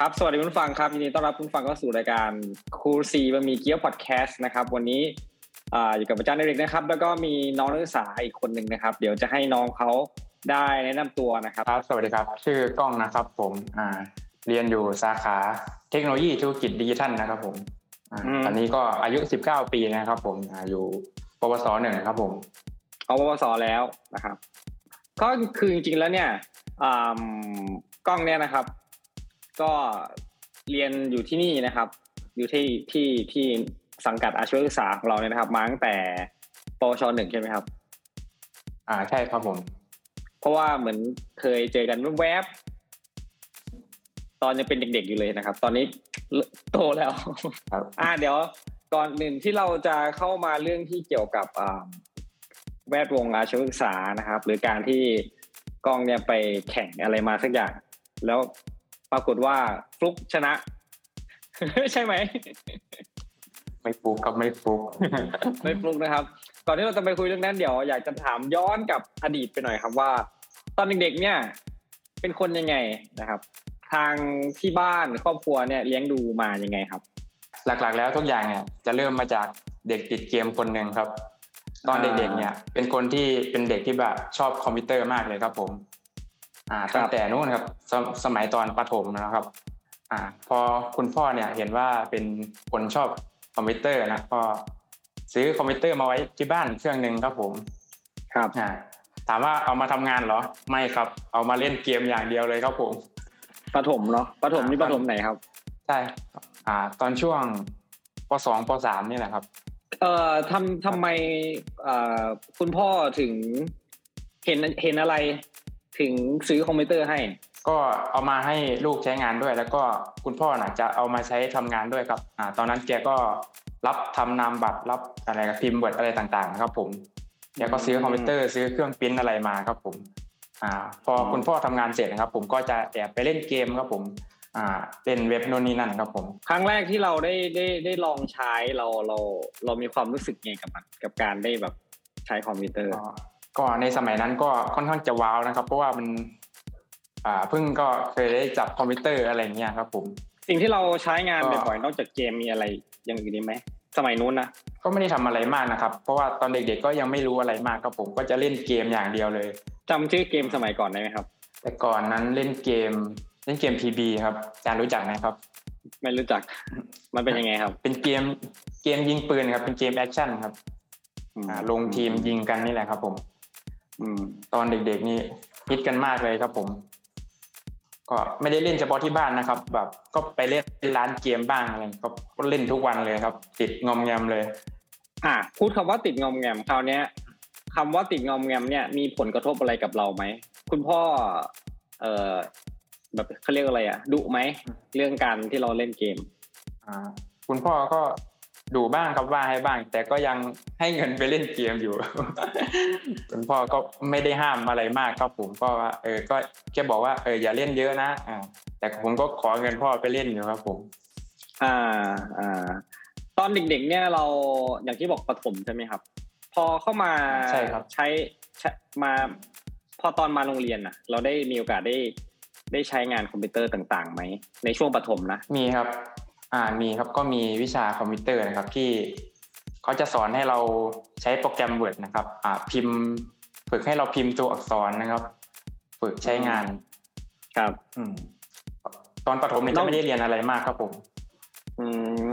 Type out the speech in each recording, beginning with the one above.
ครับ สวัสดีคุณฟังครับยินดีต้อนรับคุณฟังเข้าสู่รายการคูซีบะมีเกี๊ยวพอดแคสต์นะครับ วันนี้อ่าอยู่กับอาจารย์เด็กนะครับ แล้วก็มีน้องนักศึกษาอีกคนหนึ่งนะครับ เดี๋ยวจะให้น้องเขาได้แนะนำตัวนะครับครับ สวัสดีครับ ชื่อกล้องนะครับ ผมอ่าเรียนอยู่สาขาเทคโนโลยีธุรกิจดิจิทัลนะครับ ผมอ่าอืมตอนนี้ก็อายุ 19 ปีนะครับ ผมอ่าอยู่ปวสหนึ่งครับ ผมเอาปวสแล้วนะครับ ก็คือจริงๆแล้วเนี่ยอ่ากล้องเนี่ยนะครับ ก็เรียนอยู่ที่นี่นะครับ อยู่ที่ที่ที่สังกัดอาชีวศึกษาของเราเนี่ยนะครับ มาตั้งแต่ปวชหนึ่งใช่ไหมครับ อ่าใช่ครับผม เพราะว่าเหมือนเคยเจอกันแวบๆตอนยังเป็นเด็กๆอยู่เลยนะครับ ตอนนี้โตแล้วครับอ่าเดี๋ยวก่อนหนึ่งที่เราจะเข้ามาเรื่องที่เกี่ยวกับอ่าแวดวงอาชีวศึกษานะครับ หรือการที่กล้องเนี่ยไปแข่งอะไรมาสักอย่าง แล้ว ปรากฏว่าฟลุกชนะ ใช่ไหม ไม่ฟุกครับไม่ฟุกไม่ฟลุกนะครับ ก่อนที่เราจะไปคุยเรื่องนั้นเดี๋ยวอยากจะถามย้อนกับอดีตไปหน่อยครับว่า ตอนเด็กๆเนี่ย เป็นคนยังไงนะครับ ทางที่บ้านครอบครัวเนี่ยเลี้ยงดูมายังไงครับ หลักๆ แล้วทุกอย่างเนี่ยจะเริ่มมาจากเด็กติดเกมคนหนึ่งครับ ตอนเด็กๆเนี่ย เป็นคนที่เป็นเด็กที่แบบชอบคอมพิวเตอร์มากเลยครับผม อ่าครับตั้งแต่นู้นครับสมสมัยตอนประถมนะครับอ่าพอคุณพ่อเนี่ยเห็นว่าเป็นคนชอบคอมพิวเตอร์นะก็ซื้อคอมพิวเตอร์มาไว้ที่บ้านเครื่องหนึ่งครับผม ครับอ่าถามว่าเอามาทำงานเหรอ ไม่ครับ เอามาเล่นเกมอย่างเดียวเลยครับผมประถมเนาะประถมนี่อ่าประถมไหนครับใช่ครับอ่า ตอนช่วงปสองปสามนี่แหละครับ เอ่อทำทำไมเอ่อคุณพ่อถึงเห็นเห็นอะไร ถึงซื้อคอมพิวเตอร์ให้ ก็เอามาให้ลูกใช้งานด้วย แล้วก็คุณพ่อน่ะจะเอามาใช้ทำงานด้วยครับอ่าตอนนั้นแกก็รับทำนามบัตรรับอะไรกับพิมพ์บทอะไรต่างๆนะครับ ผมแกก็ซื้อคอมพิวเตอร์ซื้อเครื่องปริ้นอะไรมาครับผมอ่าพอคุณพ่อทำงานเสร็จนะครับ ผมก็จะแอบไปเล่นเกมครับผมอ่าเล่นเว็บโน่นนี่นั่นครับผม ครั้งแรกที่เราได้ได้ได้ลองใช้เราเราเรามีความรู้สึกไงกับมันกับการได้แบบใช้คอมพิวเตอร์ ก็ก็ในสมัยนั้นก็ค่อนข้างจะว้าวนะครับ เพราะว่ามันอ่าเพิ่งก็เคยได้จับคอมพิวเตอร์อะไรอย่างเงี้ยครับผม สิ่งที่เราใช้งานก็บ่อยๆนอกจากเกมมีอะไรอย่างอื่นอีกไหมสมัยนู้นนะก็ไม่ได้ทำอะไรมากนะครับ เพราะว่าตอนเด็กๆก็ยังไม่รู้อะไรมากครับผมก็จะเล่นเกมอย่างเดียวเลยจำชื่อเกมสมัยก่อนได้ไหมครับ แต่ก่อนนั้นเล่นเกมเล่นเกม PB ครับอาจารย์รู้จักไหมครับ ไม่รู้จัก มันเป็นยังไงครับ เป็นเกมเกมยิงปืนครับ เป็นเกม action ครับอืมอ่าลงทีมยิงกันนี่แหละครับผม อืม ตอนเด็กๆนี่ฮิตกันมากเลยครับผม ก็ไม่ได้เล่นเฉพาะที่บ้านนะครับ แบบ ก็ไปเล่นร้านเกมบ้างอะไรก็ก็เล่นทุกวันเลยครับ ติดงอมแงมเลย อะพูดคำว่าติดงอมแงมคราวเนี้ยคำว่าติดงอมแงมเนี่ยมีผลกระทบอะไรกับเราไหมคุณพ่อ เอ่อแบบเขาเรียกอะไรอะดุไหมเรื่องการที่เราเล่นเกม อ่า คุณพ่อก็ ดูบ้างครับว่าให้บ้าง แต่ก็ยังให้เงินไปเล่นเกมอยู่คุณพ่อก็ไม่ได้ห้ามอะไรมากครับผมก็ว่าเออก็แค่บอกว่าเอออย่าเล่นเยอะนะอ่าแต่ผมก็ขอเงินพ่อไปเล่นอยู่ครับผมอ่าอ่าตอนเด็กๆเนี่ยเราอย่างที่บอกประถมใช่ไหมครับ พอเข้ามาใช่ครับใช้ใช้มาพอตอนมาโรงเรียนน่ะ เราได้มีโอกาสได้ได้ใช้งานคอมพิวเตอร์ต่างๆไหมในช่วงประถมนะมีครับ อ่ามีครับก็มีวิชาคอมพิวเตอร์นะครับที่เขาจะสอนให้เราใช้โปรแกรม Word นะครับอ่าพิมพ์ฝึกให้เราพิมพ์ตัวอักษรนะครับ ฝึกใช้งาน ครับ อืม ตอนประถมเนี่ยน้อจะงไม่ได้เรียนอะไรมากครับผม อื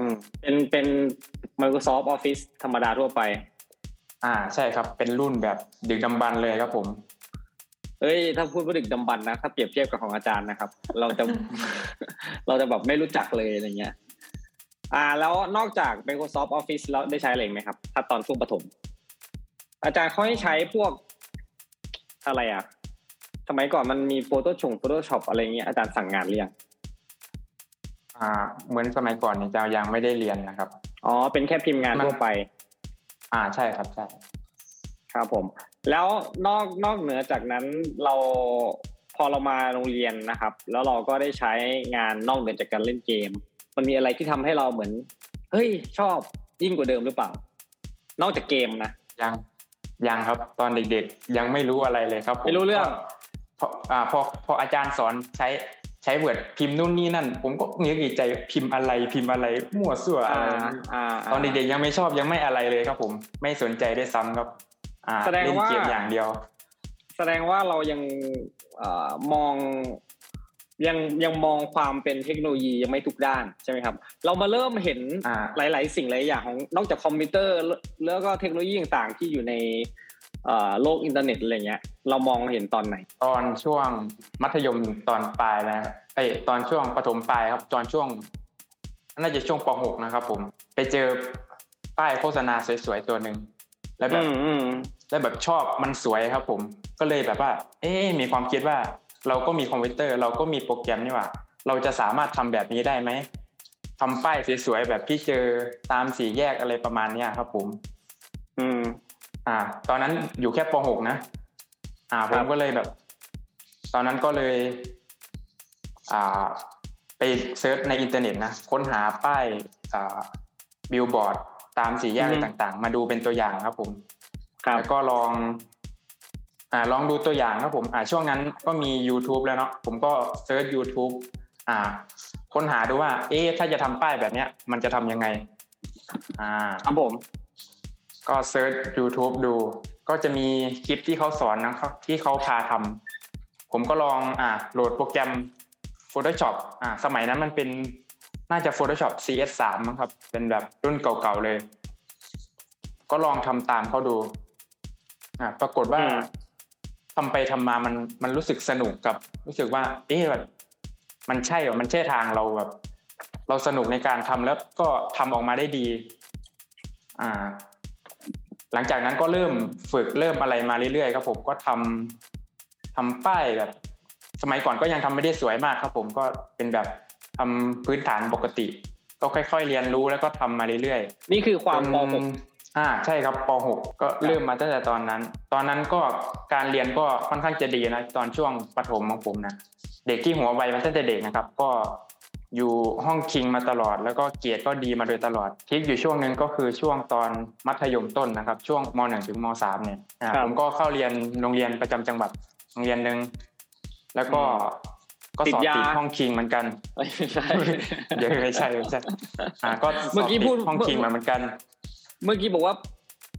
ม เป็นเป็น Microsoft Office ธรรมดาทั่วไป อ่าใช่ครับ เป็นรุ่นแบบดึกดำบรรพ์เลยครับผม เอ้ยถ้าพูดว่าดึกดำบรรพ์นะถ้าเปรียบเทียบกับของอาจารย์นะครับ เราจะเราจะแบบไม่รู้จักเลยอะไรเงี้ย อ่า แล้วนอกจาก Microsoft Office แล้วได้ใช้อะไรอีกไหมครับ ถ้าตอนช่วงประถม อาจารย์เขาให้ใช้พวกอะไรอะสมัยก่อนมันมี Photoshop Photoshop อะไรเงี้ยอาจารย์สั่งงานหรือยังอ่า เหมือนสมัยก่อนเนี่ยจะยังไม่ได้เรียนนะครับ อ๋อ เป็นแค่พิมพ์งานมันทั่วไป อ่าใช่ครับใช่ครับผม แล้วนอกนอกเหนือจากนั้นเราพอเรามาโรงเรียนนะครับ แล้วเราก็ได้ใช้งานนอกเหนือจากการเล่นเกม มันมีอะไรที่ทำให้เราเหมือน เฮ้ยชอบยิ่งกว่าเดิมหรือเปล่า นอกจากเกมนะยังยังครับตอนเด็กๆ ยังไม่รู้อะไรเลยครับผมไม่รู้เรื่องพออ่าพอพออาจารย์สอนใช้ใช้ Word พิมพ์นู่นนี่นั่น ผมก็เงี้ยใจพิมพ์อะไรพิมพ์อะไรมั่วซั่วอะไรอ่าอ่าตอนเด็กๆยังไม่ชอบยังไม่อะไรเลยครับผม ไม่สนใจด้วยซ้ำครับอ่า แสดงเล่นว่าเกมอย่างเดียว แสดงว่าเรายังเอ่อมองยังยังมองความเป็นเทคโนโลยียังไม่ทุกด้านใช่ไหมครับ เรามาเริ่มเห็นอ่าหลาย ๆ สิ่งหลายอย่างของนอกจากคอมพิวเตอร์ แล้วแล้วก็เทคโนโลยีต่างๆ ที่อยู่ในเอ่อโลกอินเทอร์เน็ตอะไรเงี้ย เรามองเห็นตอนไหน ตอนช่วงมัธยมตอนปลายนะไอยตอนช่วงประถมปลายครับตอนช่วงน่าจะช่วงป .6 นะครับ ผม ไปเจอป้ายโฆษณาสวยๆตัวหนึ่งแล้วแบบอืมอืม แล้วแบบชอบมันสวยครับผมก็เลยแบบว่า เอ๊ะมีความคิดว่า เราก็มีคอมพิวเตอร์ เราก็มีโปรแกรมนี่หว่า เราจะสามารถทำแบบนี้ได้ไหมทำป้ายสวยๆแบบที่เจอตามสี่แยกอะไรประมาณเนี้ยครับ ผม อืม อ่า ตอนนั้นอยู่แค่ป .6 นะอ่าผครับผมก็เลยแบบ ตอนนั้นก็เลย อ่า ไป search ในอินเทอร์เน็ตนะค้นหาป้ายอ่าบิลบอร์ดตามสี่แยกอะไรต่าง ๆ มาดูเป็นตัวอย่างครับ ผมครับ แล้วก็ลองอ่าลองดูตัวอย่างครับผมอ่าช่วงนั้นก็มี YouTube แล้วเนาะผมก็เซิร์ช YouTube อ่า ค้นหาดูว่า เอ๊ะถ้าจะทำป้ายแบบเนี้ย มันจะทำยังไง อ่าครับผม ก็ search YouTube ดู ก็จะมีคลิปที่เขาสอนนะครับที่เขาพาทำผมก็ลองอ่าโหลดโปรแกรม Photoshop อ่า สมัยนั้นมันเป็นน่าจะ Photoshop CS3 มั้งครับ เป็นแบบรุ่นเก่าๆเลย ก็ลองทำตามเขาดู อ่าปรากฏว่าอืมทำไปทำมามันมันรู้สึกสนุกกับ รู้สึกว่า เอ๊ะแบบมันใช่เหรอมันใช่ทางเราแบบ เราสนุกในการทำแล้วก็ทำออกมาได้ดี อ่า หลังจากนั้นก็เริ่มฝึกเริ่มอะไรมาเรื่อยๆครับผมก็ทำทำป้ายแบบ สมัยก่อนก็ยังทำไม่ได้สวยมากครับ ผมก็เป็นแบบทำพื้นฐานปกติ ก็ค่อย ๆ เรียนรู้แล้วก็ทำมาเรื่อยๆนี่คือความปจน อ่าใช่ครับป .6 ก็เริ่มมาตั้งแต่ตอนนั้น ตอนนั้นก็การเรียนก็ค่อนข้างจะดีนะตอนช่วงประถมของผมนะเด็กที่หัวไวมาตั้งแต่เด็กนะครับ ก็อยู่ห้องคิงมาตลอด แล้วก็เกียรติก็ดีมาโดยตลอดทิกอยู่ช่วงหนึ่งก็คือช่วงตอนมัธยมต้นนะครับ ช่วงม .1 ถึงม .3 เนี่ยอ่าครับผมก็เข้าเรียนโรงเรียนประจำจังหวัดโรงเรียนหนึ่งแล้วก็ก็สอบติดยาติดห้องคิงเหมือนกันเอ้ยไม่ใช่เดี๋ยวไม่ใช่ไม่ใช่อ่าก็สเมื่ออบกี้ติพูดดห้องคิงมาเหมือนกัน เมื่อกี้บอกว่า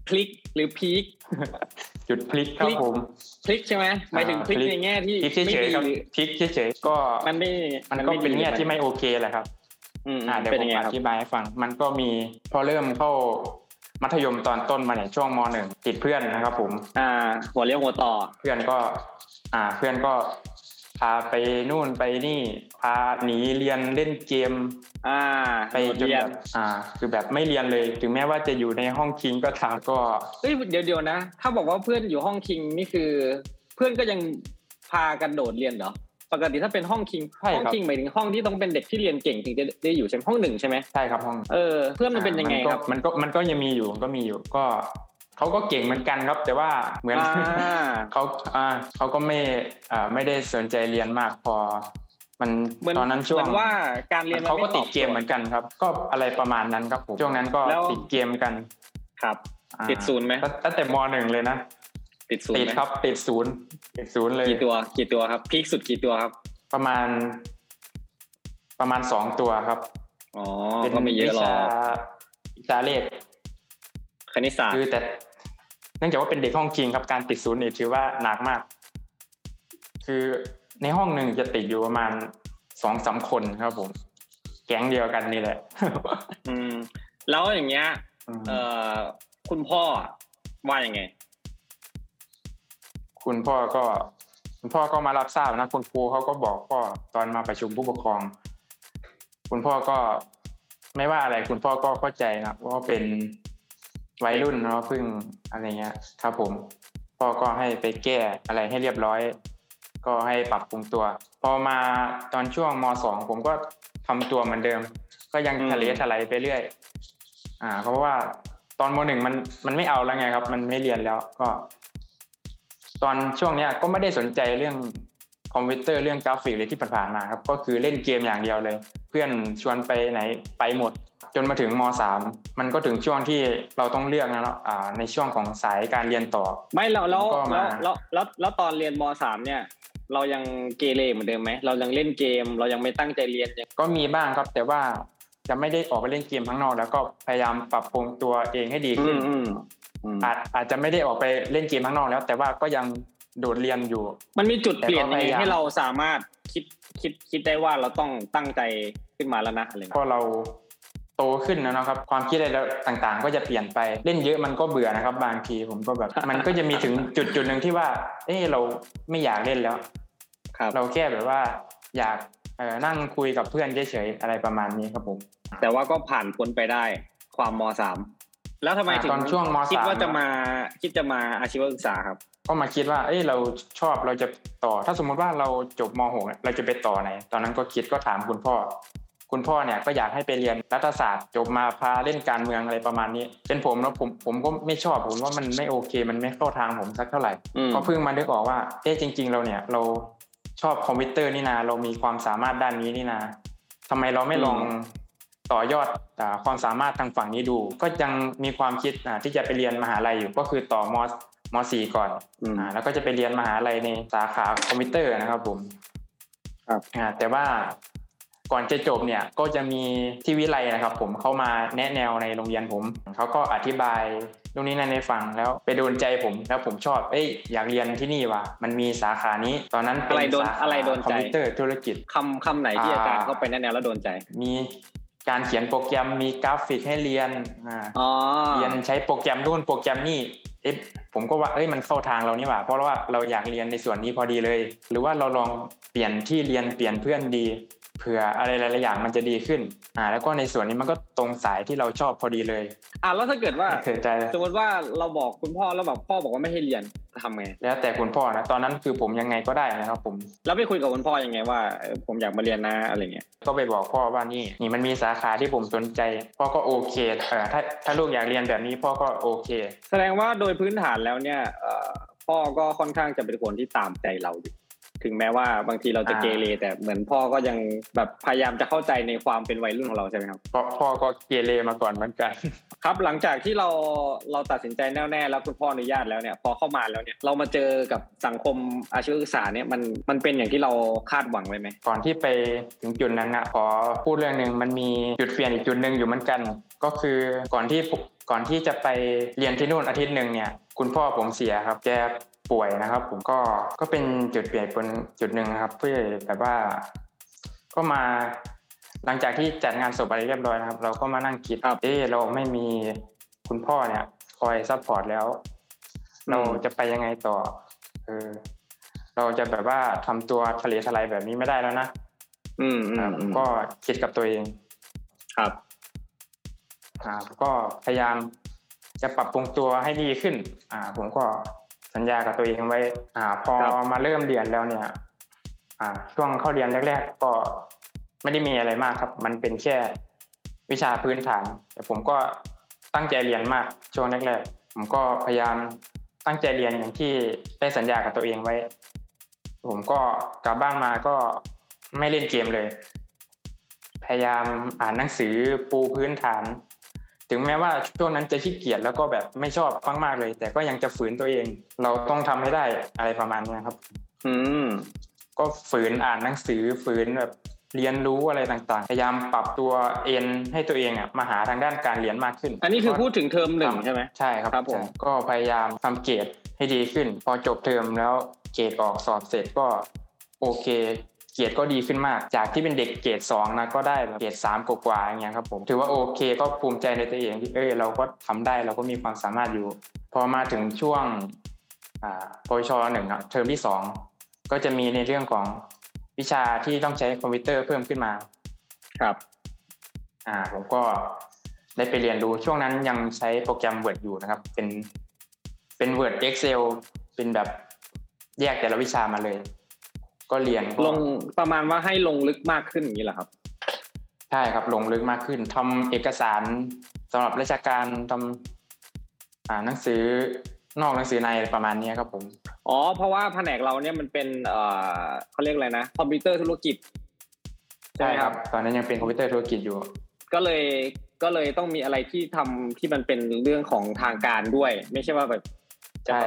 พลิกหรือพีคจุดพลิกครับพลิกผมพลิกใช่ไหมหมายถึงพลิกพลิกในแง่ที่พลิกไม่เฉยดีๆครับหรือพลิกเฉยๆก็มันไม่มันก็เป็นดีแง่ที่ไม่โอเคแหละครับอืมอ่าเดี๋ยวเป็นผยัมงไงอครับธิบายให้ฟัง มันก็มีพอเริ่มเข้ามัธยมตอนต้นมาเนี่ยช่วงมหนึ่งติดเพื่อนนะครับผม อ่า หัวเรียวหัวต่อ เพื่อนก็ อ่า เพื่อนก็ พาไปนู่นไปนี่ พาหนีเรียนเล่นเกม อ่า ไปจนเรียแบนบอ่า คือแบบไม่เรียนเลย ถึงแม้ว่าจะอยู่ในห้องคิงก็ตามก็เอ้ยเดี๋ยวเดี๋ยวนะ ถ้าบอกว่าเพื่อนอยู่ห้องคิงนี่คือ เพื่อนก็ยังพากันโดดเรียนเหรอปกติถ้าเป็นห้องคิงใช่ครับห้องคิงหมายถึงห้องที่ต้องเป็นเด็กที่เรียนเก่งถึงจะได้อยู่ใช่ไหมห้องหนึ่งใช่ไหมใช่ครับห้องเออเพื่อนมันเป็นยังไงครับมันก็มันก็ยังมีอยู่ก็มีอยู่ก็ เขาก็เก่งเหมือนกันครับ แต่ว่าเหมือนอ่าเขาอ่าเขาก็ไม่อ่าไม่ได้สนใจเรียนมากพอ มันเหมือนตอนนั้นช่วเหงมือนว่าการเรียนมันเขาก็ไตติอดบเกมเหมือนกันครับ ก็อะไรประมาณนั้นครับผมช่วงนั้นก็แล้วติดเกมกันครับอ่าติดศูนย์ไหมตั้งตั้งแต่มหนึ่งเลยนะติดศูนติย์ดไหมครับติดศูนย์ติดศูนย์เลยกี่ตัวกี่ตัวครับพีคสุดกี่ตัวครับ ประมาณ ประมาณสองตัวครับอ๋อก็ไม่เยอะหรอกวิชาวิชาเลข คณิตศาสตร์คือแต่เนื่องจากว่าเป็นเด็กห้องคิงครับการติดศูนย์นี่ถือว่าหนักมาก คือในห้องหนึ่งจะติดอยู่ประมาณสองสามคนครับผม แก๊งเดียวกันนี่แหละ อืม แล้วอย่างเงี้ยอืมเอ่อคุณพ่อว่ายังไง คุณพ่อก็ คุณพ่อก็มารับทราบนะคุณครูเขาก็บอกพ่อตอนมาประชุมผู้ปกครอง คุณพ่อก็ไม่ว่าอะไร คุณพ่อก็เข้าใจนะว่าเป็น วัยรุ่นเนาะเพิ่งอะไรเงี้ยครับผมพ่อก็ให้ไปแก้อะไรให้เรียบร้อย ก็ให้ปรับปรุงตัว พอมาตอนช่วงมสองผมก็ทำตัวเหมือนเดิม ก็ยังทะเลทลายไปเรื่อย อ่า เพราะว่าตอนมหนึ่งมันมันไม่เอาแล้วไงครับ มันไม่เรียนแล้วก็ ตอนช่วงเนี้ยก็ไม่ได้สนใจเรื่อง คอมพิวเตอร์เรื่องกราฟิกเลยที่ผ่านๆมาครับก็คือเล่นเกมอย่างเดียวเลย เพื่อนชวนไปไหนไปหมด จนมาถึงมสามมันก็ถึงช่วงที่เราต้องเลือกนะเนาะอ่าในช่วงของสายการเรียนต่อ ไม่แล้วแล้วผมก็แล้มาวแล้วแล้วแล้วตอนเรียนมสามเนี่ยเรายังเกเรเหมือนเดิมไหมเรายังเล่นเกม เรายังไม่ตั้งใจเรียนยังก็มีบ้างครับ แต่ว่าจะไม่ได้ออกไปเล่นเกมข้างนอก แล้วก็พยายามปรับปรุงตัวเองให้ดีอืขึ้นมอืมอืมอาจอาจจะไม่ได้ออกไปเล่นเกมข้างนอกแล้ว แต่ว่าก็ยัง โดดเรียนอยู่ มันมีจุดเปลี่ยนยังไงแต่ก็พยายามให้เราสามารถคิดคิดคิดได้ว่าเราต้องตั้งใจขึ้นมาแล้วนะอะไรก็เงี้ยเราโตขึ้นแล้วนะครับ ความคิดอะไรต่างๆ ก็จะเปลี่ยนไปเล่นเยอะมันก็เบื่อนะครับ บางทีผมก็แบบ มันก็จะมีถึงจุดจุดหนึ่งที่ว่า เออเราไม่อยากเล่นแล้วครับเราแค่แบบว่า อยากเออนั่งคุยกับเพื่อนเฉยๆอะไรประมาณนี้ครับผม แต่ว่าก็ผ่านพ้นไปได้ความมสามแล้วทำไมอ่าถึงตอนช่วงมคิดสามว่าจะมาคิดจะมาอาชีวศึกษาครับ ก็มาคิดว่า เอ้ยเราชอบเราจะต่อ ถ้าสมมุติว่าเราจบม .6 เราจะไปต่อไหน ตอนนั้นก็คิดก็ถามคุณพ่อ คุณพ่อเนี่ยก็อยากให้ไปเรียนรัฐศาสตร์จบมาพาเล่นการเมืองอะไรประมาณนี้ เป็นผมแล้วผมผมก็ไม่ชอบผมว่ามันไม่โอเค มันไม่เข้าทางผมสักเท่าไหร่อืมก็เพิ่งมานึกออกว่า เอ๊ะจริง ๆ เราเนี่ยเราชอบคอมพิวเตอร์นี่นาเรามีความสามารถด้านนี้นี่นาทำไมเราไม่ลองต่อยอดอาความสามารถทางฝั่งนี้ดู ก็ยังมีความคิดอ่าที่จะไปเรียนมหาลัยอยู่ก็คือต่อม มสี่ก่อนอืมอ่าแล้วก็จะไปเรียนมหาลัยในสาขาคอมพิวเตอร์นะครับผมครับอ่าแต่ว่าก่อนจะจบเนี่ยก็จะมีที่วิทยาลัยนะครับ ผมเข้ามาแนะแนวในโรงเรียนผม เขาก็อธิบายตรงนี้นั่นให้ฟังแล้วไปโดนใจผมแล้วผมชอบ เอ้ยอยากเรียนที่นี่ว่ะมันมีสาขานี้ ตอนนั้นเป็นอะไรโดนสาขาอะไรโดนคอมใจพิวเตอร์ธุรกิจคำคำไหนที่อ่าอาจารย์เข้าไปแนะแนวแล้วโดนใจ มีการเขียนโปรแกรมมีกราฟิกให้เรียนอ่าอ๋อเรียนใช้โปรแกรมนู่นโปรแกรมนี่ เอ๊ะผมก็ว่าเอ้ยมันเข้าทางเรานี่หว่า เพราะว่าเราอยากเรียนในส่วนนี้พอดีเลย หรือว่าเราลองเปลี่ยนที่เรียนเปลี่ยนเพื่อนดี เผื่ออะไรหลายๆอย่างมันจะดีขึ้นอ่าแล้วก็ในส่วนนี้มันก็ตรงสายที่เราชอบพอดีเลย อะแล้วถ้าเกิดว่าเสียใจสมมติว่าเราบอกคุณพ่อแล้วแบบพ่อบอกว่าไม่ให้เรียนจะทำไงแล้วแต่คุณพ่อนะตอนนั้นคือผมยังไงก็ได้นะครับผมแล้วไปคุยกับคุณพ่อยังไงว่าเออผมอยากมาเรียนนะอะไรเงี้ยก็ไปบอกพ่อว่านี่นี่มันมีสาขาที่ผมสนใจพ่อก็โอเคเออถ้าถ้าลูกอยากเรียนแบบนี้พ่อก็โอเค แสดงว่าโดยพื้นฐานแล้วเนี่ยเอ่อพ่อก็ค่อนข้างจะเป็นคนที่ตามใจเราอยู่ ถึงแม้ว่าบางทีเราจะอ่าเกเรแต่เหมือนพ่อก็ยังแบบพยายามจะเข้าใจในความเป็นวัยรุ่นของเราใช่ไหมครับเพราะพ่อก็เกเรมาก่อนเหมือนกัน ครับหลังจากที่เราเราตัดสินใจแน่วแน่แล้วคุณพ่ออนุญาตแล้วเนี่ยพอเข้ามาแล้วเนี่ยเรามาเจอกับสังคมอาชีวศึกษาเนี่ยมันมันเป็นอย่างที่เราคาดหวังไว้ไหมก่อนที่ไปถึงจุดนั้นนะขอพูดเรื่องหนึ่งมันมีจุดเปลี่ยนอีกจุดหนึ่งอยู่เหมือนกัน ก็คือก่อนที่ผมก่อนที่จะไปเรียนที่นู่นอาทิตย์หนึ่งเนี่ยคุณพ่อผมเสียครับ แก ป่วยนะครับ ผมก็ก็เป็นจุดเปลี่ยนเป็นจุดหนึ่งนะครับ เพื่อแบบว่า ก็มาหลังจากที่จัดงานศพอะไรเรียบร้อยนะครับ เราก็มานั่งคิดเออเราไม่มีคุณพ่อเนี่ย คอย support แล้ว เราจะไปยังไงต่อเออเราจะแบบว่าทำตัวทะเลทลายแบบนี้ไม่ได้แล้วนะอืมอืมอ่าอืมก็คิดกับตัวเองครับอ่าก็พยายามจะปรับปรุงตัวให้ดีขึ้น อ่า ผมก็ สัญญากับตัวเองไว้ อ่า พอครับมาเริ่มเรียนแล้วเนี่ย อ่า ช่วงเข้าเรียนแรก ๆ ก็ไม่ได้มีอะไรมากครับ มันเป็นแค่วิชาพื้นฐาน แต่ผมก็ตั้งใจเรียนมากช่วงแรกๆ ผมก็พยายามตั้งใจเรียนอย่างที่ได้สัญญากับตัวเองไว้ ผมก็กลับบ้านมาก็ไม่เล่นเกมเลย พยายามอ่านหนังสือปูพื้นฐาน ถึงแม้ว่าช่วงนั้นจะขี้เกียจแล้วก็แบบไม่ชอบมากๆเลย แต่ก็ยังจะฝืนตัวเอง เราต้องทำให้ได้อะไรประมาณนี้ครับ อืมก็ฝืนอ่านหนังสือฝืนแบบเรียนรู้อะไรต่างๆ พยายามปรับตัวเอ็นให้ตัวเองอะมาหาทางด้านการเรียนมากขึ้น อันนี้คือพูดถึงเทอมหนึ่งใช่ไหมใช่ครับครับผมใช่ก็พยายามทำเกรดให้ดีขึ้น พอจบเทอมแล้วเกรดออกสอบเสร็จก็โอเค เกรดก็ดีขึ้นมาก จากที่เป็นเด็กเกรดสองนะก็ได้แบบเกรดสามกว่าๆอย่างเงี้ยครับผมถือว่าโอเคก็ภูมิใจในตัวเองที่เออเราก็ทำได้เราก็มีความสามารถอยู่ พอมาถึงช่วงอ่าปวชหนึ่งอะเทอมที่สองก็จะมีในเรื่องของวิชาที่ต้องใช้คอมพิวเตอร์เพิ่มขึ้นมา ครับอ่าผมก็ได้ไปเรียนรู้ช่วงนั้นยังใช้โปรแกรม Word อยู่นะครับ เป็นเป็น Word Excel เป็นแบบแยกแต่ละวิชามาเลย ก็เรียนก็ลงประมาณว่าให้ลงลึกมากขึ้นอย่างนี้เหรอครับ ใช่ครับลงลึกมากขึ้นทำเอกสารสำหรับราชการทำอ่าหนังสือนอกหนังสือในประมาณนี้ครับผม อ๋อ เพราะว่าแผนกเราเนี่ยมันเป็นเอ่อเขาเรียกอะไรนะคอมพิวเตอร์ธุรกิจใช่ไหมครับ ตอนนั้นยังเป็นคอมพิวเตอร์ธุรกิจอยู่ ก็เลยก็เลยต้องมีอะไรที่ทำที่มันเป็นเรื่องของทางการด้วย ไม่ใช่ว่าแบบจะใช่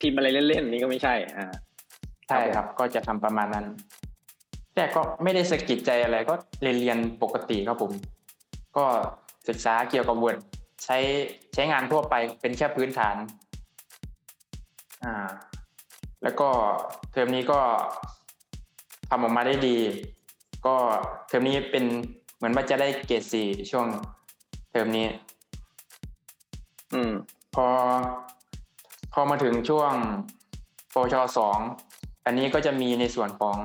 พิมพ์อะไรเล่นๆนี่ก็ไม่ใช่อ่า ใช่ครับก็จะทำประมาณนั้น แต่ก็ไม่ได้สะกิดใจอะไรก็เรียนเรียนปกติครับผม ก็ศึกษาเกี่ยวกับ Word ใช้ใช้งานทั่วไปเป็นแค่พื้นฐาน อ่า แล้วก็เทอมนี้ก็ทำออกมาได้ดี ก็เทอมนี้เป็นเหมือนว่าจะได้เกรดสี่ช่วงเทอมนี้ อืม พอ พอมาถึงช่วงปวชสอง อันนี้ก็จะมีในส่วนของ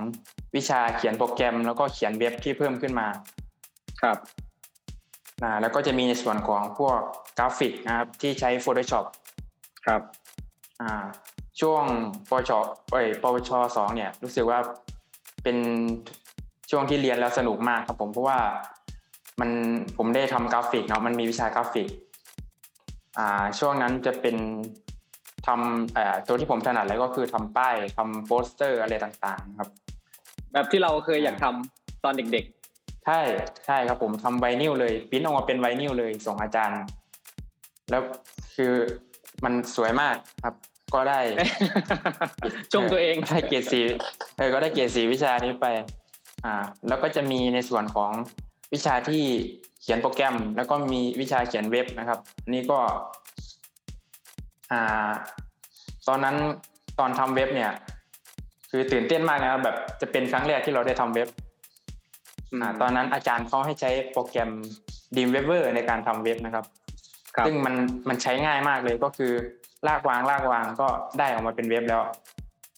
วิชาเขียนโปรแกรม แล้วก็เขียนเว็บที่เพิ่มขึ้นมาครับอ่าแล้วก็จะมีในส่วนของพวกกราฟิกนะครับที่ใช้ Photoshop ครับอ่าช่วงปวชเอ้ยปวชสองเนี่ยรู้สึกว่าเป็นช่วงที่เรียนแล้วสนุกมากครับผมเพราะว่ามันผมได้ทำกราฟิกเนาะมันมีวิชากราฟิกอ่าช่วงนั้นจะเป็น ทำอ่าตัวที่ผมถนัดเลยก็คือทำป้ายทำโปสเตอร์อะไรต่างๆ ครับ แบบที่เราเคยอยากทำตอนเด็กใช่ใช่ครับผมทำไวนิลเลยปริ้นออกมาเป็นไวนิลเลยส่งอาจารย์ แล้วคือมันสวยมากครับ ก็ได้ๆชมตัวเองได้เกรดสี่เออก็ได้เกรดสี่วิชานี้ไป อ่า แล้วก็จะมีในส่วนของวิชาที่เขียนโปรแกรม แล้วก็มีวิชาเขียนเว็บนะครับอันนี่ก็ อ่าตอนนั้นตอนทำเว็บเนี่ย คือตื่นเต้นมากนะครับแบบจะเป็นครั้งแรกที่เราได้ทำเว็บอ่าตอนนั้นอาจารย์เขาให้ใช้โปรแกรม Dreamweaver ในการทำเว็บนะครับครับ ซึ่งมันมันใช้ง่ายมากเลยก็คือ ลากวางลากวางก็ได้ออกมาเป็นเว็บแล้ว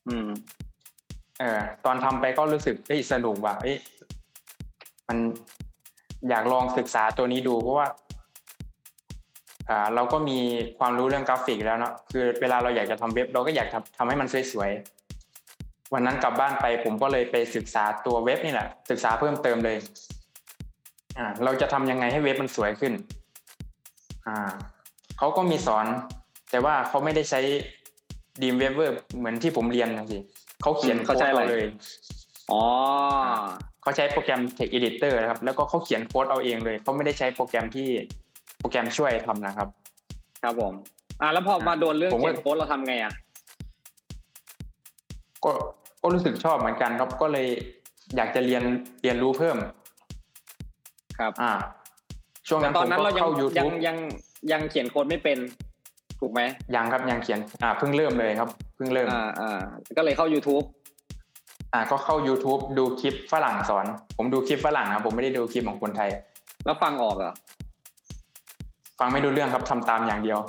อืม เออตอนทำไปก็รู้สึกเอ้ยสนุกว่ะเอ้ยมันอยากลองศึกษาตัวนี้ดูเพราะว่า อ่าเราก็มีความรู้เรื่องกราฟิกแล้วเนาะคือเวลาเราอยากจะทำเว็บ เราก็อยากทำทำให้มันสวยๆวันนั้นกลับบ้านไปผมก็เลยไปศึกษาตัวเว็บนี่แหละ ศึกษาเพิ่มเติมเลยอ่าเราจะทำยังไงให้เว็บมันสวยขึ้นอ่าเขาก็มีสอน แต่ว่าเขาไม่ได้ใช้ Dreamweaver เหมือนที่ผมเรียนนะสิเขาเขียนอืมโค้เข้าใจเอาเลยเลยอ๋อเขาใช้โปรแกรม Text Editor นะครับ แล้วก็เขาเขียนโค้ดเอาเองเลยเขาไม่ได้ใช้โปรแกรมที่ โปรแกรมช่วยทำนะครับ ครับผม อ่าแล้วพอมาโดนเรื่องผมเขีว่ายนโค้ดเราทำไงอะก็ก็รู้สึกชอบเหมือนกันครับก็เลยอยากจะเรียนเรียนรู้เพิ่ม ครับ อ่า ช่วงแต่นั้นตผอนมนั้นก็เรายังเข้ายัง YouTube ยังยังเขียนโค้ดไม่เป็น ถูกไหมยังครับยังเขียน อ่าเพิ่งเริ่มเลยครับเพิ่งเริ่ม อ่าอ่าก็เลยเข้า YouTube อ่าก็เข้า YouTube ดูคลิปฝรั่งสอน ผมดูคลิปฝรั่งครับผมไม่ได้ดูคลิปของคนไทย แล้วฟังออกเหรอ ฟังไม่ดูเรื่องครับทำตามอย่างเดียว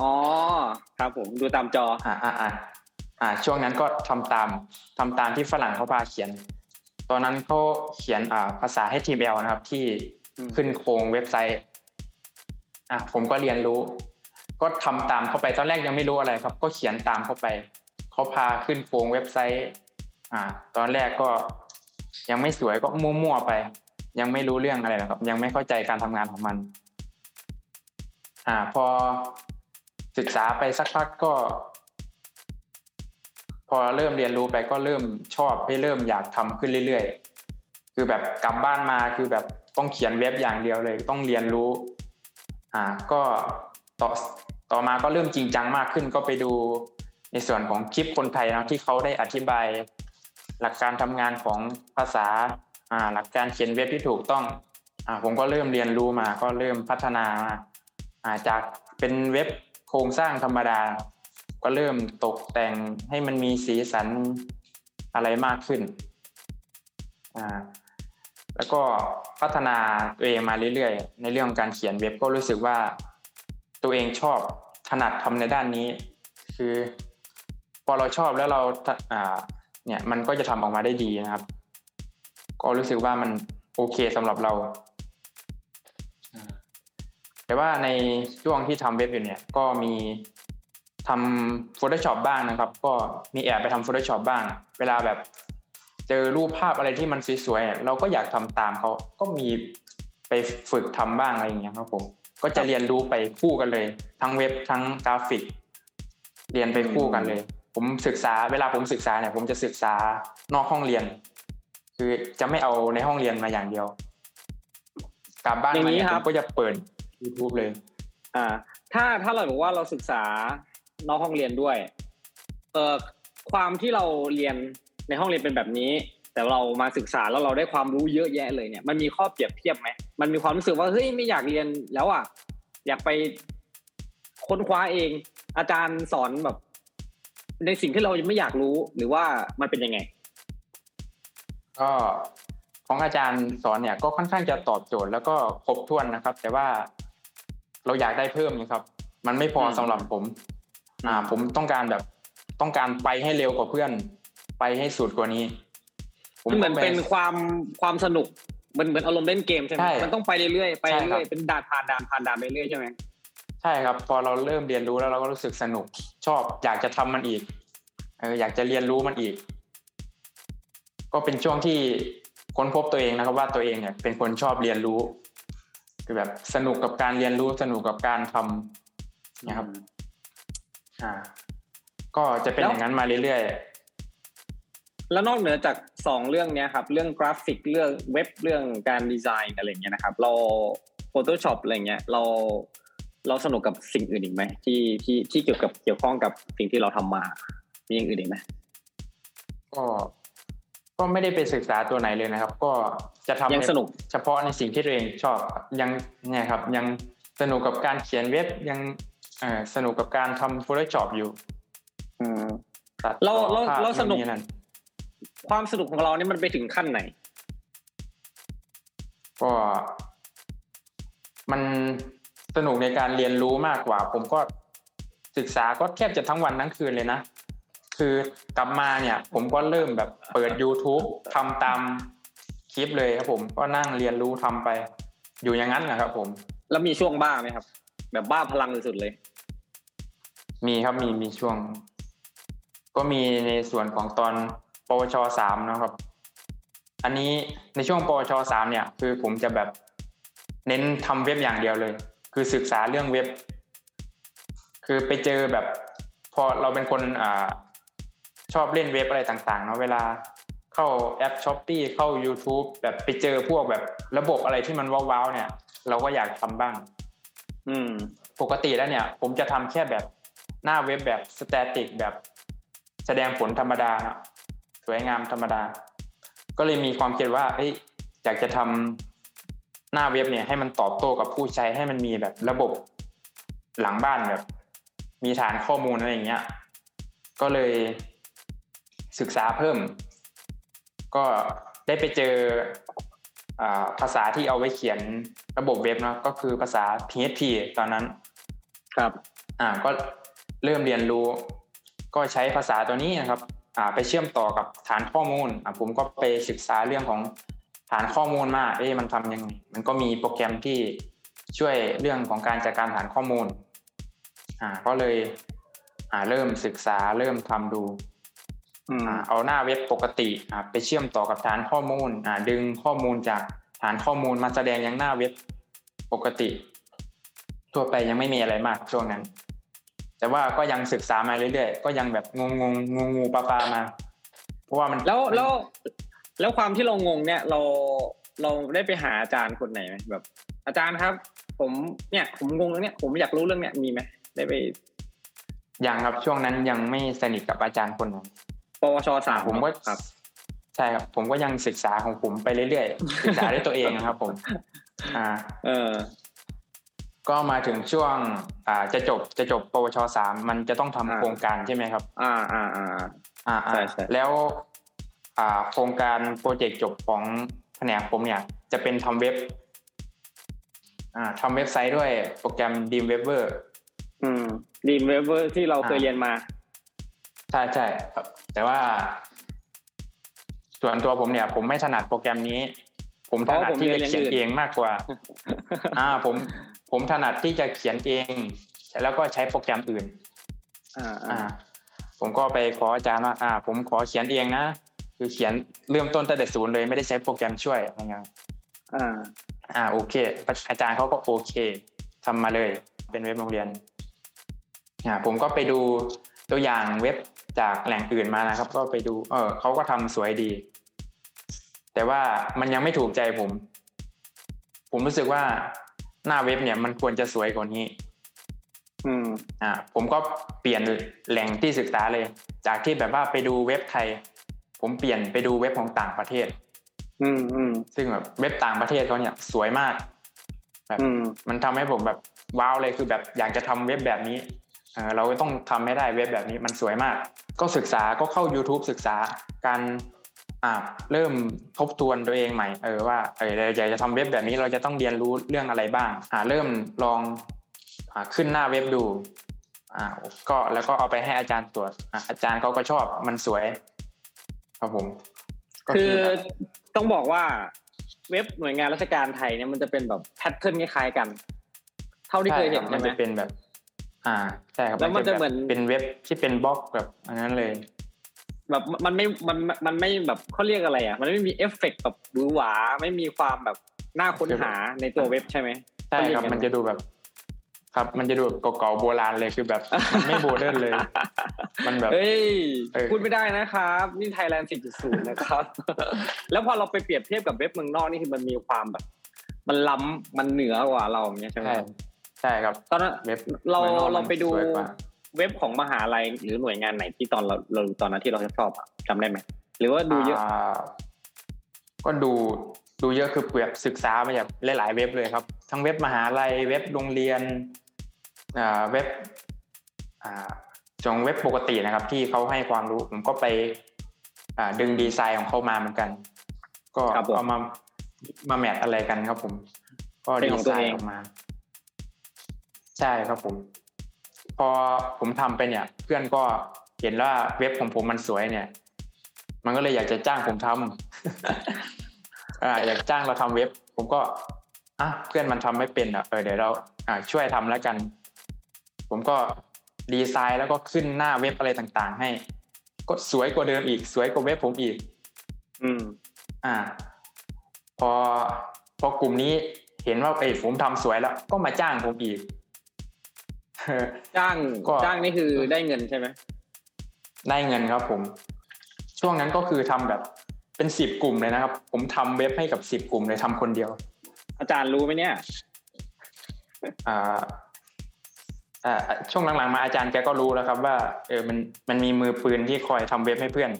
อ๋อครับผมดูตามจออ่าอ่าอ่าอ่าช่วงนั้นก็ทำตามทำตามที่ฝรั่งเขาพาเขียน ตอนนั้นเขาเขียนอ่าภาษา HTML นะครับ ที่อืมขึ้นโครงเว็บไซต์อะผมก็เรียนรู้ ก็ทำตามเข้าไปตอนแรกยังไม่รู้อะไรครับ ก็เขียนตามเข้าไปเขาพาขึ้นโครงเว็บไซต์ อ่า ตอนแรกก็ยังไม่สวยก็มั่วๆไป ยังไม่รู้เรื่องอะไรหรอกครับ ยังไม่เข้าใจการทำงานของมัน อ่าพอศึกษาไปสักพักก็ พอเริ่มเรียนรู้ไปก็เริ่มชอบให้เริ่มอยากทำขึ้นเรื่อยๆ คือแบบกลับบ้านมาคือแบบต้องเขียนเว็บอย่างเดียวเลย ต้องเรียนรู้อ่าก็ต่อต่อมาก็เริ่มจริงจังมากขึ้นก็ไปดูในส่วนของคลิปคนไทยนะที่เขาได้อธิบาย หลักการทำงานของภาษาอ่าหลักการเขียนเว็บที่ถูกต้องอ่าผมก็เริ่มเรียนรู้มาก็เริ่มพัฒนามาอ่า จากเป็นเว็บโครงสร้างธรรมดา ก็เริ่มตกแต่งให้มันมีสีสันอะไรมากขึ้น แล้วก็พัฒนาตัวเองมาเรื่อยๆ ในเรื่องการเขียนเว็บก็รู้สึกว่าตัวเองชอบถนัดทำในด้านนี้ คือพอเราชอบแล้วเราอ่าเนี่ยมันก็จะทำออกมาได้ดีนะครับ ก็รู้สึกว่ามันโอเคสำหรับเรา แต่ว่าในช่วงที่ทำเว็บอยู่เนี่ยก็มีทำ Photoshop บ้างนะครับ ก็มีแอบไปทำ Photoshop บ้าง เวลาแบบ เจอรูปภาพอะไรที่มันสวยๆเราก็อยากทำตามเขาก็มีไปฝึกทำบ้างอะไรอย่างเงี้ยครับผมก็จะเรียนรู้ไปคู่กันเลย ทั้งเว็บทั้งกราฟิก เรียนไปคู่กันเลย ผมศึกษาเวลาผมศึกษาเนี่ย ผมจะศึกษานอกห้องเรียน คือจะไม่เอาในห้องเรียนมาอย่างเดียวกลับบ้านอย่างมานี้เนี่ยคผรับมก็จะเปิด YouTube เลย อ่า ถ้าถ้าเราบอกว่าเราศึกษาน้อกห้องเรียนด้วย เออความที่เราเรียนในห้องเรียนเป็นแบบนี้ แต่เรามาศึกษาแล้วเราได้ความรู้เยอะแยะเลยเนี่ย มันมีข้อเปรียบเทียบไหมมันมีความรู้สึกว่าเฮ้ยไม่อยากเรียนแล้วอะอยากไปค้นคว้าเอง อาจารย์สอนแบบ ในสิ่งที่เรายังไม่อยากรู้หรือว่ามันเป็นยังไง ก็ของอาจารย์สอนเนี่ยก็ค่อนข้างจะตอบโจทย์แล้วก็ครบถ้วนนะครับ แต่ว่า เราอยากได้เพิ่มนะครับ มันไม่พออืมสำหรับผม อ่า ผมต้องการแบบต้องการไปให้เร็วกว่าเพื่อน ไปให้สุดกว่านี้มันเหมือนก็ไเป็นความความสนุกมันเหมือนอารมณ์เล่นเกมใช่ไหมใช่มันต้องไปเรื่อยๆไปใช่ครัเรื่อยบๆเป็นด่านผ่านด่านผ่านด่านไปเรื่อยใช่ไหมใช่ครับ พอเราเริ่มเรียนรู้แล้วเราก็รู้สึกสนุก ชอบอยากจะทำมันอีกเอออยากจะเรียนรู้มันอีก ก็เป็นช่วงที่ค้นพบตัวเองนะครับว่าตัวเองเนี่ยเป็นคนชอบเรียนรู้ คือแบบสนุกกับการเรียนรู้สนุกกับการทำนะครับ อ่า ก็จะเป็นอย่างนั้นมาเรื่อยแล้วนอกเหนือจากสองเรื่องเนี้ยครับ เรื่องกราฟิกเรื่องเว็บเรื่องการดีไซน์อะไรเงี้ยนะครับ เรา Photoshop อะไรเงี้ย เราเราสนุกกับสิ่งอื่นอีกไหมที่ที่ที่เกี่ยวกับเกี่ยวข้องกับสิ่งที่เราทำมา มีอย่างอื่นอีกไหมๆก็ก็ไม่ได้ไปศึกษาตัวไหนเลยนะครับ ก็ จะทำยังในสนุกเฉพาะในสิ่งที่ตัวเองชอบครับยังเนี่ยครับยังสนุกกับการเขียนเว็บยังเอ่อสนุกกับการทำ Photoshop อยู่อืมตัดเราต่อเราภพเราสนุกนู่นั่นความสนุกของเราเนี่ยมันไปถึงขั้นไหน ก็มันสนุกในการเรียนรู้มากกว่า ผมก็ศึกษาก็แทบจะทั้งวันทั้งคืนเลยนะ คือกลับมาเนี่ย ผมก็เริ่มแบบเปิด YouTube ทำตาม คลิปเลยครับผมก็นั่งเรียนรู้ทำไป อยู่อย่างนั้นนะครับผม แล้วมีช่วงบ้าไหมครับ แบบบ้าพลังสุดๆเลย มีครับมีมีช่วง ก็มีในส่วนของตอนปวชสามนะครับ อันนี้ในช่วงปวชสามเนี่ย คือผมจะแบบเน้นทำเว็บอย่างเดียวเลย คือศึกษาเรื่องเว็บ คือไปเจอแบบ พอเราเป็นคนอ่าชอบเล่นเว็บอะไรต่างๆเนาะเวลา เข้าแอป Shopee เข้า YouTube แบบไปเจอพวกแบบระบบอะไรที่มันว้าวๆเนี่ย เราก็อยากทำบ้าง อืม ปกติแล้วเนี่ย ผมจะทำแค่แบบหน้าเว็บแบบ static แบบแสดงผลธรรมดาเนอะสวยงามธรรมดา ก็เลยมีความคิดว่าเอ้ยอยากจะทำหน้าเว็บเนี่ย ให้มันตอบโต้กับผู้ใช้ให้มันมีแบบระบบหลังบ้านแบบ มีฐานข้อมูลอะไรอย่างเงี้ย ก็เลยศึกษาเพิ่ม ก็ได้ไปเจออ่าภาษาที่เอาไว้เขียนระบบเว็บเนอะก็คือภาษา PHP ตอนนั้น ครับอ่าก็เริ่มเรียนรู้ ก็ใช้ภาษาตัวนี้นะครับอ่าไปเชื่อมต่อกับฐานข้อมูลอ่าผมก็ไปศึกษาเรื่องของฐานข้อมูลมาเอ๊ะมันทำยังไงมันก็มีโปรแกรมที่ช่วยเรื่องของการจัดการฐานข้อมูลอ่าก็เลยอ่าเริ่มศึกษาเริ่มทำดูอืมอ่า เอาหน้าเว็บปกติอ่าไปเชื่อมต่อกับฐานข้อมูลอ่าดึงข้อมูลจากฐานข้อมูลมาแสดงยังหน้าเว็บปกติ ทั่วไปยังไม่มีอะไรมากช่วงนั้น แต่ว่าก็ยังศึกษามาเรื่อยๆ ก็ยังแบบงงงงงูงูปลาปลามา เพราะว่ามันแล้วมันแล้วแล้วความที่เรางงเนี่ยเราเราได้ไปหาอาจารย์คนไหนไหมแบบ อาจารย์ครับ ผมเนี่ย ผมงงเรื่องเนี้ยผมอยากรู้เรื่องเนี้ยมีไหมได้ไปยังครับช่วงนั้นยังไม่สนิทกับอาจารย์คนนั้น ปวชสามผมก็ครับ ใช่ครับ ผมก็ยังศึกษาของผมไปเรื่อยๆศึกษาด้วยตัวเองนะครับ ผม อ่า เออ ก็มาถึงช่วง อ่า จะจบจะจบปวชสามมันจะต้องทำอ่าโครงการใช่ไหมครับอ่าอ่าอ่าอ่าอ่าใช่ใช่แล้ว อ่า โครงการโปรเจกต์จบของแผนกผมเนี่ย จะเป็นทำเว็บ อ่าทำเว็บไซต์ด้วยโปรแกรม Dreamweaver อืม Dreamweaver ที่เราเคยอ่าเรียนมา ใช่ใช่ครับ แต่ว่า ส่วนตัวผมเนี่ย ผมไม่ถนัดโปรแกรมนี้ ผมถนัดที่จะเขียนเองมากกว่า อ่า ผมผมถนัดที่จะเขียนเอง แล้วก็ใช้โปรแกรมอื่นอ่าอ่าอ่า ผมก็ไปขออาจารย์ว่า อ่า ผมขอเขียนเองนะ คือเขียนเริ่มต้นตั้งแต่ศูนย์เลยไม่ได้ใช้โปรแกรมช่วยอะไรเงี้ยอ่า อ่า โอเค อาจารย์เขาก็โอเคทำมาเลย เป็นเว็บโรงเรียน อ่า ผมก็ไปดูตัวอย่างเว็บ จากแหล่งอื่นมานะครับ ก็ไปดู เออเขาก็ทำสวยดี แต่ว่ามันยังไม่ถูกใจผม ผมรู้สึกว่าหน้าเว็บเนี่ย มันควรจะสวยกว่านี้ออืม อ่าผมก็เปลี่ยนแหล่งที่ศึกษาเลย จากที่แบบว่าไปดูเว็บไทย ผมเปลี่ยนไปดูเว็บของต่างประเทศ อืมอืมซึ่งแบบเว็บต่างประเทศเขาเนี่ย สวยมาก แบบอืมมันทำให้ผมแบบว้าวเลยคือแบบอยากจะทำเว็บแบบนี้ เออเราต้องทำให้ได้เว็บแบบนี้มันสวยมาก ก็ศึกษาก็เข้า YouTube ศึกษาการอ่าเริ่มทบทวนตัวเองใหม่เออว่าเออเราอยากจะทำเว็บแบบนี้เราจะต้องเรียนรู้เรื่องอะไรบ้างอ่าเริ่มลองอ่าขึ้นหน้าเว็บดูอ่าก็แล้วก็เอาไปให้อาจารย์ตรวจอ่าอาจารย์เขาก็ชอบมันสวยครับผมก็คือแบบต้องบอกว่าเว็บหน่วยงานราชการไทยเนี่ยมันจะเป็นแบบแพทเทิร์นคล้ายๆกัน เท่าที่เคยเห็นใช่ใช่รับไหมมันจะเป็นแบบ อ่าใช่ครับแล้วมันจะเหมือนแบบเป็นเว็บที่เป็นบล็อกแบบอันนั้นเลย แบบมันไม่มันมันไม่แบบเขาเรียกอะไรอะ มันไม่มีเอฟเฟกต์แบบหวือหวาไม่มีความแบบน่าค้นหาในตัวเว็บใช่ไหมใช่ครับเขาเรียกมันจะดูแบบ ครับ มันจะดูแบบเก่าๆโบราณเลยคือแบบมันไม่ modern เลย มันแบบเอ้ยเออพูดไม่ได้นะครับ นี่ไทยแลนด์10.0นะครับ แล้วพอเราไปเปรียบเทียบกับเว็บเมืองนอกนี่คือมันมีความแบบ มันล้ำมันเหนือกว่าเราอย่างเงี้ยใช่ไหม ใช่ใช่ครับ ตอนนั้นเว็บเรามืองนอกเราไปดูมันสวยกว่าเว็บของมหาลัยหรือหน่วยงานไหนที่ตอนเราเราตอนนั้นที่เราชอบอะจำได้ไหมหรือว่าดูเยอะาก็ดูดูเยอะคือเปรียบศึกษามาจากหลายๆเว็บเลยครับ ทั้งเว็บมหาลัยเว็บโรงเรียนอ่าเว็บอ่าจงเว็บปกตินะครับ ที่เขาให้ความรู้ผมก็ไปอ่าดึงดีไซน์ของเขามาเหมือนกัน ก็ครับผมเอามามาแมทอะไรกันครับผม ก็เป็นดีของไซตัวเองน์ออกมา ใช่ครับผม พอผมทำไปเนี่ย เพื่อนก็เห็นว่าเว็บของผมมันสวยเนี่ย มันก็เลยอยากจะจ้างผมทำอ่า อยากจ้างเราทำเว็บ ผมก็อะเพื่อนมันทำไม่เป็นอะเออเดี๋ยวเราอ่าช่วยทำแล้วกัน ผมก็ดีไซน์แล้วก็ขึ้นหน้าเว็บอะไรต่างๆ ให้ ก็สวยกว่าเดิมอีก สวยกว่าเว็บผมอีก อืม อ่า พอพอกลุ่มนี้เห็นว่าเอ้ยผมทำสวยแล้ว ก็มาจ้างผมอีก จ้างก็ จ้างนี่คือได้เงินใช่ไหมได้เงินครับผม ช่วงนั้นก็คือทำแบบเป็นสิบกลุ่มเลยนะครับ ผมทำเว็บให้กับสิบกลุ่มเลยทำคนเดียว อาจารย์รู้ไหมเนี่ย อ่าอ่าช่วงหลังๆมาอาจารย์แกก็รู้แล้วครับว่าเออมันมันมีมือปืนที่คอยทำเว็บให้เพื่อน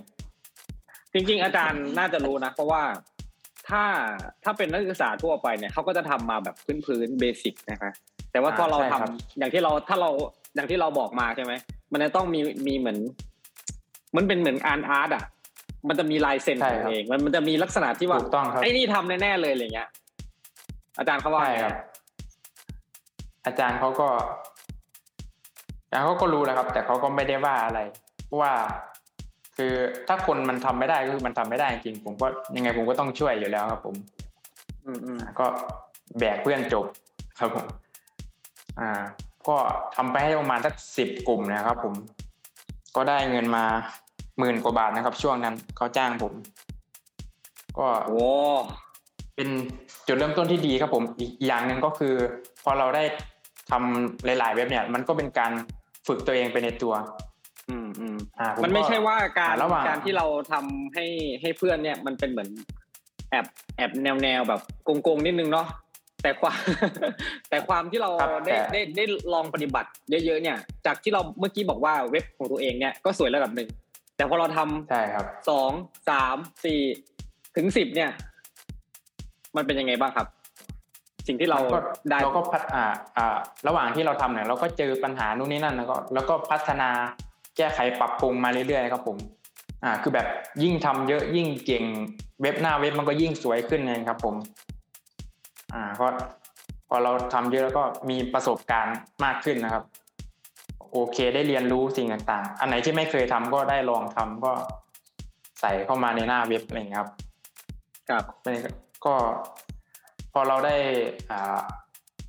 จริง ๆ อาจารย์น่าจะรู้นะ เพราะว่าถ้าถ้าเป็นนักศึกษาทั่วไปเนี่ยเขาก็จะทำมาแบบพื้นๆเบสิกนะคะ แต่ว่าอ่าพอเราใช่ทำครับอย่างที่เราถ้าเราอย่างที่เราบอกมาใช่ไหมมันจะต้องมีมีเหมือน มันเป็นเหมือนอาร์ตอาร์ตอะ มันจะมีลายเซ็นของตัวเองมันมันจะมีลักษณะที่ว่าถูกต้องครับไอ้นี่ทำแน่ๆเลยอะไรเงี้ย อาจารย์เขาว่าใช่ไงครับ อาจารย์เขาก็อาจารย์เขาก็รู้แล้วครับ แต่เขาก็ไม่ได้ว่าอะไรเพราะว่าคือถ้าคนมันทำไม่ได้ก็คือมันทำไม่ได้จริงผมก็ยังไงผมก็ต้องช่วยอยู่แล้วครับ ผม อืมอืมก็แบกเพื่อนจบครับผม อ่า ก็ทำไปให้ประมาณสักสิบกลุ่มนะครับ ผม ก็ได้เงินมาหมื่นกว่าบาทนะครับ ช่วงนั้นเขาจ้างผม ก็โอ้เป็นจุดเริ่มต้นที่ดีครับผมอีกอย่างหนึ่งก็คือ พอเราได้ทำหลาย ๆ เว็บเนี่ย มันก็เป็นการฝึกตัวเองไปในตัว อืมอืมอ่าผมันไม่ใช่ว่าการอ่าระหว่างการที่เราทำให้ให้เพื่อนเนี่ย มันเป็นเหมือนแอบแอบแนวแนวแบบโกงๆนิดนึงเนาะ แต่ความแต่ความที่เราครับได้แต่ได้ได้ลองปฏิบัติเยอะๆเนี่ย จากที่เราเมื่อกี้บอกว่าเว็บของตัวเองเนี่ยก็สวยระดับหนึ่งแต่พอเราทำใช่ครับสองสามสี่ถึงสิบเนี่ย มันเป็นยังไงบ้างครับ สิ่งที่เราก็ได้เราก็พัฒอ่าอ่าระหว่างที่เราทำเนี่ยเราก็เจอปัญหานู่นนี่นั่นแล้วก็แล้วก็พัฒนาแก้ไขปรับปรุงมาเรื่อยๆครับผมอ่าคือแบบยิ่งทำเยอะยิ่งเก่งเว็บหน้าเว็บมันก็ยิ่งสวยขึ้นไงครับผม อ่าก็พอเราทำเยอะแล้วก็มีประสบการณ์มากขึ้นนะครับ โอเคได้เรียนรู้สิ่งต่างๆ อันไหนที่ไม่เคยทำก็ได้ลองทำก็ใส่เข้ามาในหน้าเว็บอะไรอย่างเงี้ยครับครับก็พอเราได้อ่า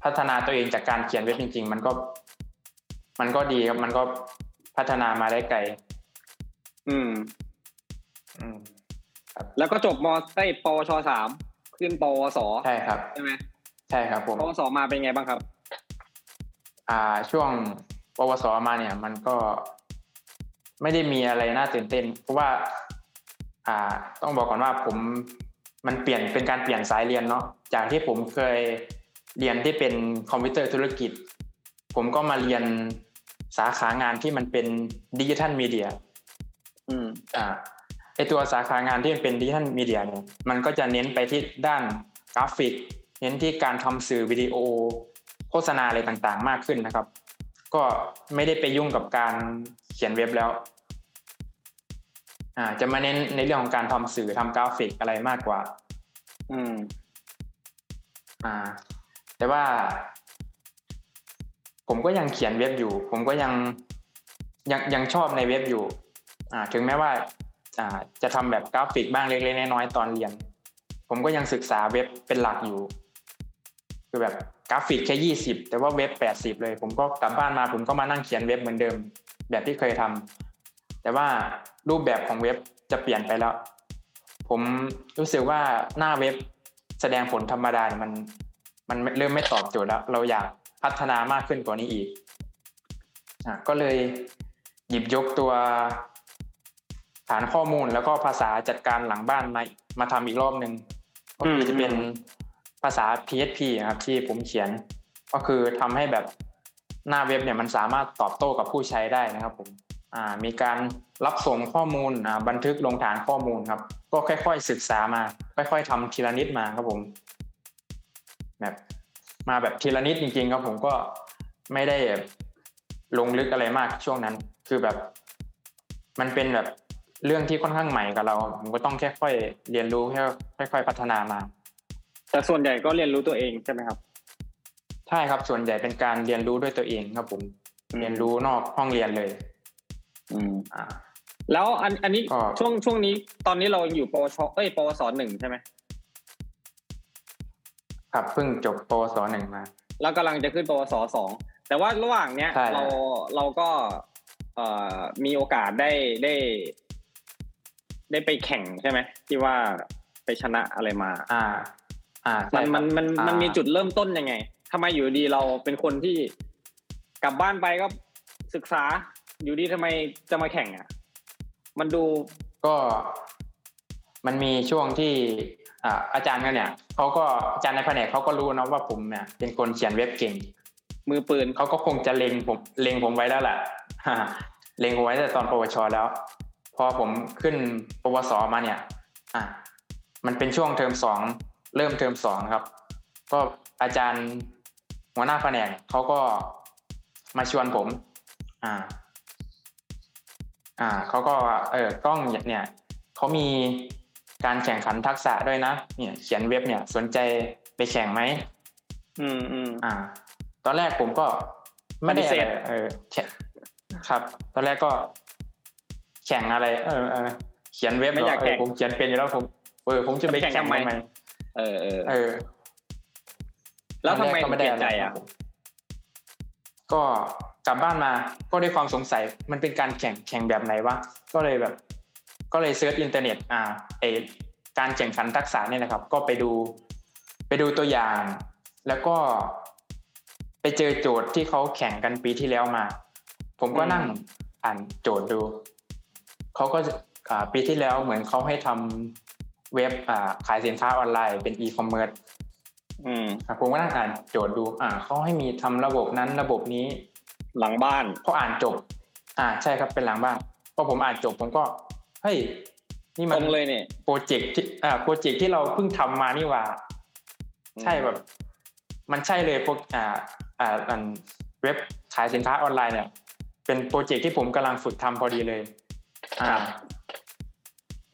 พัฒนาตัวเองจากการเขียนเว็บจริง ๆ มันก็ มันก็ดีครับมันก็พัฒนามาได้ไกลอืม อืมแล้วก็จบมไอ้ยปวชสาม ขึ้นปวสใช่ครับใช่ไหมใช่ครับผมปวสมาเป็นไงบ้างครับ อ่าช่วงปวสมาเนี่ย มันก็ไม่ได้มีอะไรน่าตื่นเต้น เพราะว่า อ่า ต้องบอกก่อนว่าผมมันเปลี่ยนเป็นการเปลี่ยนสายเรียนเนาะจากที่ผมเคยเรียนที่เป็นคอมพิวเตอร์ธุรกิจ ผมก็มาเรียนสาขางานที่มันเป็นดิจิทัลมีเดีย อืม อ่า ไอตัวสาขางานที่มันเป็นดิจิทัลมีเดียเนี่ยมันก็จะเน้นไปที่ด้านกราฟิก เน้นที่การทำสื่อวิดีโอ โฆษณาอะไรต่างๆ มากขึ้นนะครับ ก็ไม่ได้ไปยุ่งกับการเขียนเว็บแล้วอ่าจะมาเน้นในเรื่องของการทำสื่อทำกราฟิกอะไรมากกว่า อืม อ่า แต่ว่า ผมก็ยังเขียนเว็บอยู่ ผมก็ยังยังยังชอบในเว็บอยู่ อ่า ถึงแม้ว่าอ่า จะทำแบบกราฟิกบ้างเล็กๆน้อยๆตอนเรียน ผมก็ยังศึกษาเว็บเป็นหลักอยู่ คือแบบกราฟิกแค่ยี่สิบแต่ว่าเว็บแปดสิบเลย ผมก็กลับบ้านมาผมก็มานั่งเขียนเว็บเหมือนเดิม แบบที่เคยทำแต่ว่ารูปแบบของเว็บจะเปลี่ยนไปแล้ว ผมรู้สึกว่าหน้าเว็บแสดงผลธรรมดาเนี่ยมันมันเริ่มไม่ตอบโจทย์แล้ว เราอยากพัฒนามากขึ้นกว่านี้อีกอก็เลยหยิบยกตัว ฐานข้อมูลแล้วก็ภาษาจัดการหลังบ้านมามาทำอีกรอบหนึ่งก็คือจะเป็นภาษา PHP นะครับที่ผมเขียน ก็คือทำให้แบบหน้าเว็บเนี่ยมันสามารถตอบโต้กับผู้ใช้ได้นะครับผมอ่ามีการรับส่งข้อมูลอ่าบันทึกลงฐานข้อมูลครับ ก็ค่อย ๆ ศึกษามา ค่อย ๆทำทีละนิดมาครับผมแบบมาแบบทีละนิดจริง ๆ ครับผมก็ไม่ได้ลงลึกอะไรมากช่วงนั้น คือแบบ มันเป็นแบบ เรื่องที่ค่อนข้างใหม่กับเรา ผมก็ต้องแค่ค่อยเรียนรู้แค่ค่อย ๆ พัฒนามา แต่ส่วนใหญ่ก็เรียนรู้ตัวเองใช่ไหมครับ ใช่ครับส่วนใหญ่เป็นการเรียนรู้ด้วยตัวเองครับผมเรียนรู้นอกห้องเรียนเลย อืมอ่า แล้วอันอันนี้ก็ช่วงช่วงนี้ตอนนี้เราอยู่ปวชเอ้ยปวสหนึ่งใช่ไหมครับเพิ่งจบปวสหนึ่งมาแล้วกำลังจะขึ้นปวสสองแต่ว่าระหว่างเนี้ยใช่เราเราก็เอ่อมีโอกาสได้ได้ ได้ไปแข่งใช่ไหมที่ว่าไปชนะอะไรมา อ่า อ่ามัใช่นครับมันมันอ่ามันมีจุดเริ่มต้นยังไงทำไมอยู่ดีเราเป็นคนที่กลับบ้านไปก็ศึกษาอยู่ดีทำไมจะมาแข่งอะ มันดูก็มันมีช่วงที่อ่าอาจารย์กันเนี่ยเขาก็อาจารย์ในแผนกเขาก็รู้เนอะว่าผมเนี่ย เป็นคนเขียนเว็บเก่ง มือปืนเขาก็คงจะเล็งผมเล็งผมไว้แล้วแหละเล็งผมไว้แต่ตอนปวชแล้ว พอผมขึ้นปวสมาเนี่ย อะมันเป็นช่วงเทอมสองเริ่มเทอมสองครับ ก็อาจารย์หัวหน้าแผนกเขาก็มาชวนผม อ่า อ่าเขาก็ว่าเออกล้องเนี่ยเขามีการแข่งขันทักษะด้วยนะเนี่ย เขียนเว็บเนี่ยสนใจไปแข่งไหมอืมอืมอ่า ตอนแรกผมก็ไม่ได้ปฏิเสธอะไรเออแข่งครับ ตอนแรกก็ แข่งอะไรเออเออเขียนเว็บไม่อยากเหรแข่งผมเขียนเป็นอยู่แล้วผมเออผมจะไปจะแข่งแข่งทำไมทำไมเออเออเออแล้วทำไมตอนถึแรกก็งเปลี่ยนใจคอะรับผมก็กลับบ้านมาก็ด้วยความสงสัยมันเป็นการแข่งแข่งแบบไหนวะก็เลยแบบ ก็เลย search อินเทอร์เน็ตอ่าไอการแข่งขันทักษะเนี่ยนะครับ ก็ไปดู ไปดูตัวอย่าง แล้วก็ ไปเจอโจทย์ที่เขาแข่งกันปีที่แล้วมา ผมก็นั่งอ่านโจทย์ดู เขาก็จะอ่าปีที่แล้วเหมือนเขาให้ทำเว็บอ่าขายสินค้าออนไลน์เป็นอีคอมเมิร์ซอืมอะผมก็นั่งอ่านโจทย์ดู อ่าเขาให้มีทำระบบนั้นระบบนี้ หลังบ้านพออ่านจบ อ่าใช่ครับเป็นหลังบ้านพอผมอ่านจบผมก็เฮ้ยนี่มันตรงเลยเนี่ยโปรเจกต์ที่อ่าโปรเจกต์ที่เราเพิ่งทำมานี่หว่า ใช่แบบ มันใช่เลยพวกอ่าอ่าอันเว็บขายสินค้าออนไลน์เนี่ย เป็นโปรเจกต์ที่ผมกำลังฝึกทำพอดีเลย อ่า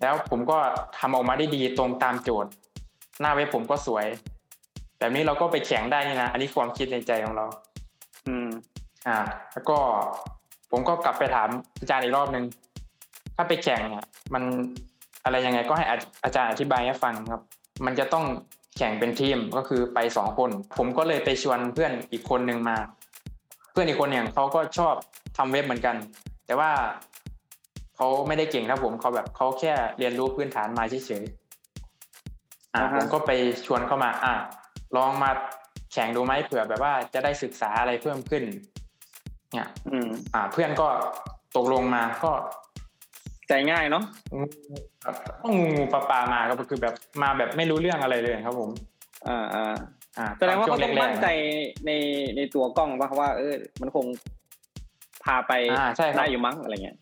แล้วผมก็ทำออกมาได้ดีตรงตามโจทย์ หน้าเว็บผมก็สวย แบบนี้เราก็ไปแข่งได้นี่นะ อันนี้ความคิดในใจของเรา อืม อ่า แล้วก็ผมก็กลับไปถามอาจารย์อีกรอบนึง ถ้าไปแข่งเนี่ยมันอะไรยังไงก็ให้อาอาจารย์อธิบายให้ฟังครับ มันจะต้องแข่งเป็นทีมก็คือไปสองคน ผมก็เลยไปชวนเพื่อนอีกคนหนึ่งมา เพื่อนอีกคนเนี่ยเขาก็ชอบทำเว็บเหมือนกัน แต่ว่า เขาไม่ได้เก่งครับผมเขาแบบเขาแค่เรียนรู้พื้นฐานมาเฉยๆอ่าอ่าฮะผมก็ไปชวนเข้ามา อ่าลองมาแข่งดูไหมเผื่อแบบว่าจะได้ศึกษาอะไรเพิ่มขึ้น เนี่ยอืมอ่า เพื่อนก็ตกลงมาก็ใจง่ายเนาะงูก็งูงูปลาปลามาก็คือแบบมาแบบไม่รู้เรื่องอะไรเลยครับผม อ่าอ่าอ่าแสดงว่าช่เขาต้องแรกๆมั่นใจในในตัวกล้องป่ะว่า เออ มันคงพาไปอ่าใช่ครับได้อยู่มั้งอะไรเงี้ย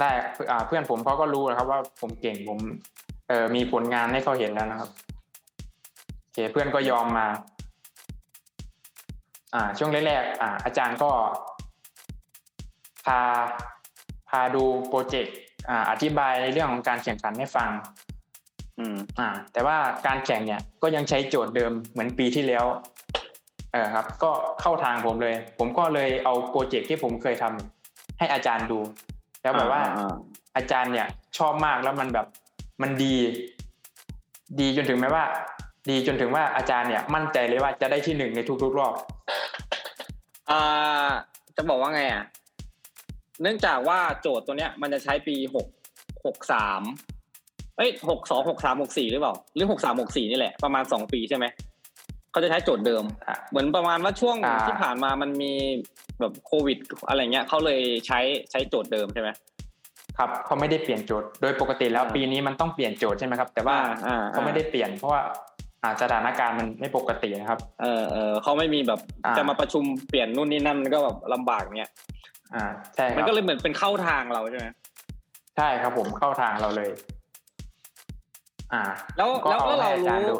ได้อ่าเพื่อนผมเขาก็รู้นะครับ ว่าผมเก่งผมเออมีผลงานให้เขาเห็นแล้วนะครับโอเคเพื่อนก็ยอมมา อ่า ช่วงแรกๆอ่า อาจารย์ก็พาพาดูโปรเจกต์อ่า อธิบายในเรื่องของการแข่งขันให้ฟัง อืม อ่า แต่ว่าการแข่งเนี่ย ก็ยังใช้โจทย์เดิมเหมือนปีที่แล้ว เออครับ ก็เข้าทางผมเลย ผมก็เลยเอาโปรเจกต์ที่ผมเคยทำให้อาจารย์ดู แล้วแบบว่าอ่า อาจารย์เนี่ยชอบมากแล้วมันแบบมันดี ดีจนถึงแม้ว่า ดีจนถึงว่าอาจารย์เนี่ย มั่นใจเลยว่าจะได้ที่หนึ่งในทุกๆรอบอ่าจะบอกว่าไงอะเนื่องจากว่าโจทย์ตัวเนี้ย มันจะใช้ปีหกหกสามเอ้ยหกสองหกสามหกสี่หรือเปล่าหรือหกสามหกสี่นี่แหละประมาณสองปีใช่ไหมเขาจะใช้โจทย์เดิมอะเหมือนประมาณว่าช่วงอ่าที่ผ่านมามันมี แบบโควิด อะไรเงี้ยเขาเลยใช้ใช้โจทย์เดิมใช่ไหมครับเขาไม่ได้เปลี่ยนโจทย์โดยปกติแล้วอ่าปีนี้มันต้องเปลี่ยนโจทย์ใช่ไหมครับ แต่ว่าอ่าอ่าเขาไม่ได้เปลี่ยนเพราะว่าอ่าสถานการณ์มันไม่ปกตินะครับ เออเออเขาไม่มีแบบอ่าจะมาประชุมเปลี่ยนนู่นนี่นั่นก็แบบลำบากเงี้ยอ่าใช่คมันรับก็เลยเหมือนเป็นเข้าทางเราใช่ไหมใช่ครับผมเข้าทางเราเลย อ่า แล้วก็แล้วเอาแล้วให้เราอาจารย์รู้ดู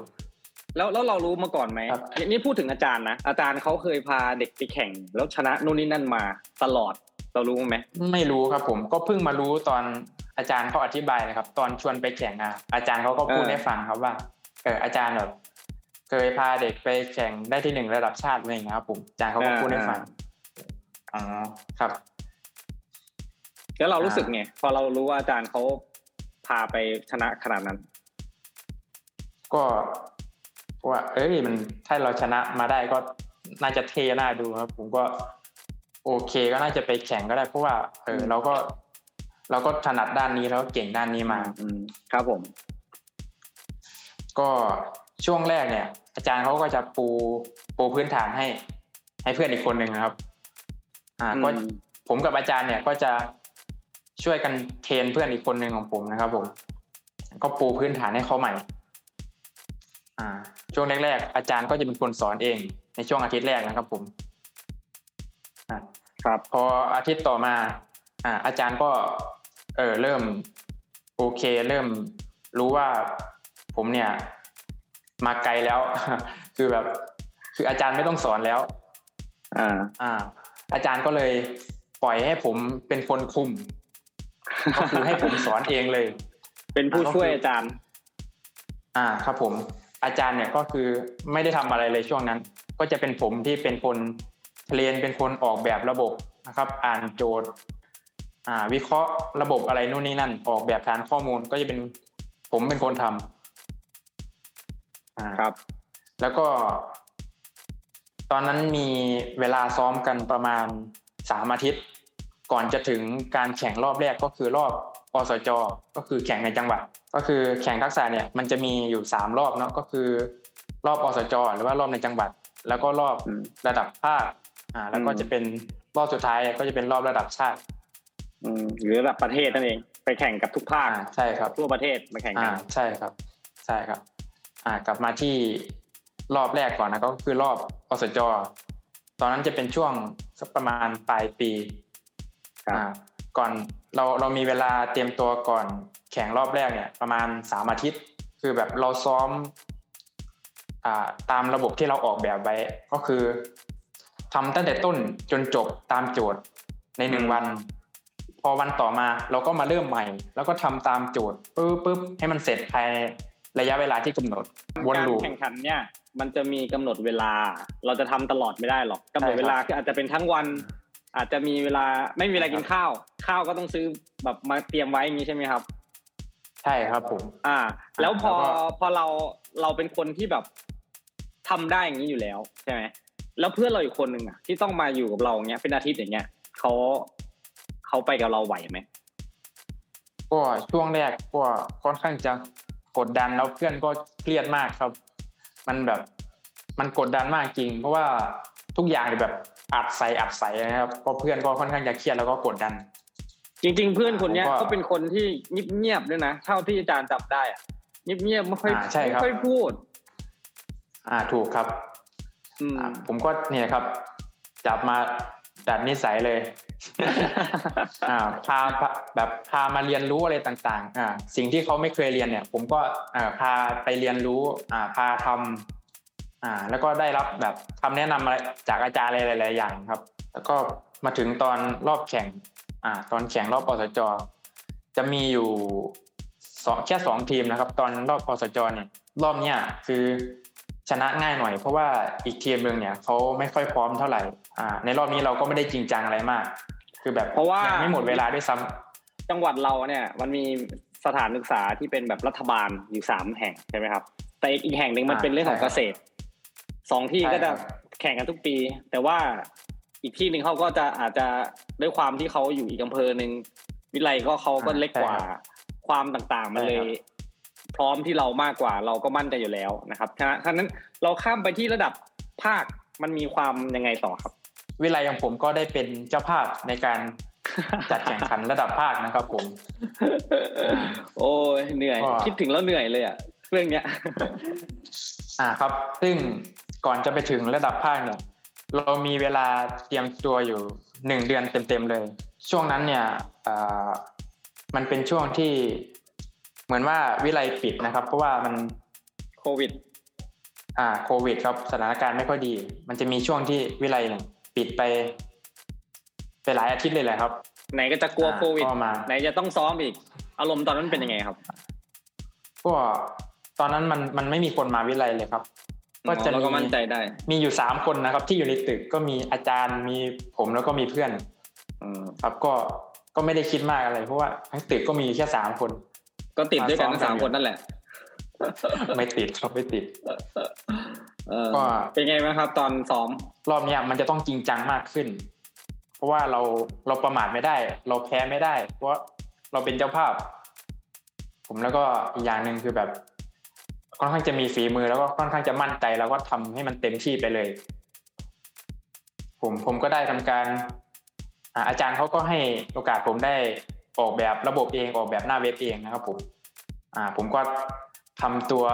แล้วแล้วเรารู้มาก่อนไหมครับนี่นี่พูดถึงอาจารย์นะอาจารย์เขาเคยพาเด็กไปแข่ง แล้วชนะนู่นนี่นั่นมาตลอดเรารู้ไหมไม่รู้ครับผมก็เพิ่งมารู้ตอนอาจารย์เขาอธิบายนะครับ ตอนชวนไปแข่งอะอาจารย์เขาก็พูดให้ฟังครับว่าเอออาจารย์แบบเคยพาเด็กไปแข่งได้ที่หนึ่งระดับชาติอะไรอย่างเงี้ยครับผมอาจารย์เขาก็พูดให้ฟังอ๋อครับ แล้วเรารู้อ่าสึกไงพอเรารู้ว่าอาจารย์เขาพาไปชนะขนาดนั้น ก็ ว่า เอ้ยมันถ้าเราชนะมาได้ก็น่าจะเทน่าดูครับ ผมก็ โอเคก็น่าจะไปแข่งก็ได้เพราะว่า เออเราก็ เราก็ถนัดด้านนี้แล้วก็เก่งด้านนี้มาอืมครับผม ก็ช่วงแรกเนี่ย อาจารย์เขาก็จะปูปูพื้นฐานให้ ให้เพื่อนอีกคนหนึ่งนะครับ อ่าก็อืมผมกับอาจารย์เนี่ยก็จะช่วยกันเทรนเพื่อนอีกคนหนึ่งของผมนะครับ ผม ก็ปูพื้นฐานให้เขาใหม่ อ่า ช่วงแรกๆอาจารย์ก็จะเป็นคนสอนเอง ในช่วงอาทิตย์แรกนะครับผมอ่าครับพออาทิตย์ต่อมา อ่า อาจารย์ก็ เออเริ่ม โอเค เริ่มรู้ว่าผมเนี่ย มาไกลแล้ว คือแบบ คืออาจารย์ไม่ต้องสอนแล้ว อ่า อ่า อาจารย์ก็เลยปล่อยให้ผมเป็นคนคุมก็คือให้ผมสอนเองเลย เป็นผู้ช่วยอาจารย์ อ่า ครับผม อาจารย์เนี่ยก็คือไม่ได้ทำอะไรเลยช่วงนั้น ก็จะเป็นผมที่เป็นคนเรียนเป็นคนออกแบบระบบนะครับ อ่านโจทย์อ่าวิเคราะห์ระบบอะไรนู่นนี่นั่น ออกแบบฐานข้อมูลก็จะเป็นผมเป็นคนทำอ่าครับ แล้วก็ ตอนนั้นมีเวลาซ้อมกันประมาณสามอาทิตย์ ก่อนจะถึงการแข่งรอบแรกก็คือรอบ อสจ ก็คือแข่งในจังหวัด ก็คือแข่งทักษะเนี่ยมันจะมีอยู่สามรอบเนาะก็คือ รอบอสจ หรือว่ารอบในจังหวัด แล้วก็รอบอืมระดับภาคอ่าแล้วก็อืมจะเป็นรอบสุดท้ายก็จะเป็นรอบระดับชาติอืมหรือระดับประเทศนั่นเอง ไปแข่งกับทุกภาคอ่าใช่ครับทั่วประเทศมาแข่งกัอ่านใช่ครับ ใช่ครับ อ่ากลับมาที่รอบแรกก่อนนะก็คือรอบอสจ ตอนนั้นจะเป็นช่วงสักประมาณปลายปีครับอ่า ก่อนเราเรามีเวลาเตรียมตัวก่อนแข่งรอบแรกเนี่ย ประมาณสามอาทิตย์ คือแบบเราซ้อมอ่าตามระบบที่เราออกแบบไว้ ก็คือทำตั้งแต่ต้นจนจบตามโจทย์ในหนึ่งวัน พอวันต่อมาเราก็มาเริ่มใหม่ แล้วก็ทำตามโจทย์ปึ๊บปึ๊บให้มันเสร็จภายในระยะเวลาที่กำหนดวนการลูปแข่งขันเนี่ยมันจะมีกำหนดเวลา เราจะทำตลอดไม่ได้หรอกกำหนดเวลาคืออาจจะเป็นทั้งวัน อาจจะมีเวลาไม่มีเวลากินข้าว ข้าวก็ต้องซื้อแบบมาเตรียมไว้อย่างนี้ใช่ไหมครับ ใช่ครับผม อ่า แล้วพอแล้วก็พอเราเราเป็นคนที่แบบทำได้อย่างนี้อยู่แล้วใช่ไหมแล้วเพื่อนเราอีกคนหนึ่งอะที่ต้องมาอยู่กับเราเนี้ยเป็นอาทิตย์อย่างเงี้ยเขาเขาไปกับเราไหวไหมก็ช่วงแรกก็ค่อนข้างจะกดดันแล้วเพื่อนก็เครียดมากครับ มันแบบมันกดดันมากจริง เพราะว่าทุกอย่างแบบ อัดใส่อัดใส่นะครับก็เพื่อนก็ค่อนข้างจะเครียดแล้วก็กดดัน จริง ๆ เพื่อนคนเนี้ยผมก็ก็เป็นคนที่เงียบๆด้วยนะเท่าที่อาจารย์จับได้อะเงียบๆไม่ค่อยอ่าใช่ครับไม่ค่อยพูด อ่าถูกครับอืมอ่าผมก็เนี่ยครับ จับมาดัดนิสัยเลย อ่าพาพาแบบพามาเรียนรู้อะไรต่าง ๆ อ่า สิ่งที่เขาไม่เคยเรียนเนี่ย ผมก็อ่าพาไปเรียนรู้ อ่า พาทำ อ่า แล้วก็ได้รับแบบคำแนะนำอะไรจากอาจารย์อะไรหลายๆอย่างครับ แล้วก็มาถึงตอนรอบแข่ง อ่า ตอนแข่งรอบปสจจะมีอยู่สองแค่สองทีมนะครับ ตอนรอบปสจเนี่ยรอบเนี้ยคือชนะง่ายหน่อย เพราะว่าอีกทีมหนึ่งเนี่ยเขาไม่ค่อยพร้อมเท่าไหร่อ่า ในรอบนี้เราก็ไม่ได้จริงจังอะไรมาก คือแบบเพราะว่ายังไม่หมดเวลาด้วยซ้ำจังหวัดเราเนี่ย มันมีสถานศึกษาที่เป็นแบบรัฐบาลอยู่สามแห่งใช่ไหมครับ แต่อีกแห่งหนึ่งมันอ่าเป็นเรื่องของใช่เกครับษตร สองที่ใช่ก็จะครับแข่งกันทุกปี แต่ว่าอีกที่หนึ่งเขาก็จะอาจจะด้วยความที่เขาอยู่อีกอำเภอหนึ่งวิไลก็เขาก็เล็กกว่าความต่างๆมันเลย พร้อมที่เรามากกว่าเราก็มั่นใจอยู่แล้วนะครับฉะนั้นฉะนั้นเราข้ามไปที่ระดับภาคมันมีความยังไงต่อครับ วิไลของผมก็ได้เป็นเจ้าภาพในการจัดแข่งขันระดับภาคนะครับผม โอ้ยเหนื่อยก็คิดถึงแล้วเหนื่อยเลยอะเรื่องเนี้ย อ่าครับ ซึ่ง ก่อนจะไปถึงระดับภาคเนี่ยเรามีเวลาเตรียมตัวอยู่หนึ่งเดือนเต็มๆเลย ช่วงนั้นเนี่ยอ่ามันเป็นช่วงที่เหมือนว่าวิไลปิดนะครับ เพราะว่ามันโควิด อ่าโควิดครับสถานการณ์ไม่ค่อยดี มันจะมีช่วงที่วิไลเนี่ยปิดไป ไปหลายอาทิตย์เลยแหละครับ ไหนก็จะกลัวอ่าโควิดก็มาไหนจะต้องซ้อมอีก อารมณ์ตอนนั้นเป็นยังไงครับ ก็ตอนนั้นมันมันไม่มีคนมาวิไลเลยครับ ก็จะเราก็มีมั่นใจได้ มีอยู่สามคนนะครับ ที่อยู่ในตึกก็มีอาจารย์มีผมแล้วก็มีเพื่อนอืมครับก็ก็ไม่ได้คิดมากอะไร เพราะว่าทั้งตึกก็มีแค่สามคน ก็ติดด้วยกันทั้งซ้อสามมกันคนนั่นแหละ ไม่ติดครับไม่ติดเออก็เป็นไงบ้างครับ ตอนซ้อมรอบเนี้ยมันจะต้องจริงจังมากขึ้น เพราะว่าเราเราประมาทไม่ได้ เราแพ้ไม่ได้ เพราะเราเป็นเจ้าภาพ ผมแล้วก็อีกอย่างหนึ่งคือแบบ ค่อนข้างจะมีฝีมือแล้วก็ค่อนข้างจะมั่นใจแล้วก็ทำให้มันเต็มที่ไปเลย ผมผมก็ได้ทำการอาจารย์เขาก็ให้โอกาสผมได้ออกแบบระบบเองออกแบบหน้าเว็บเองนะครับผมอ่าผมก็ทำตัว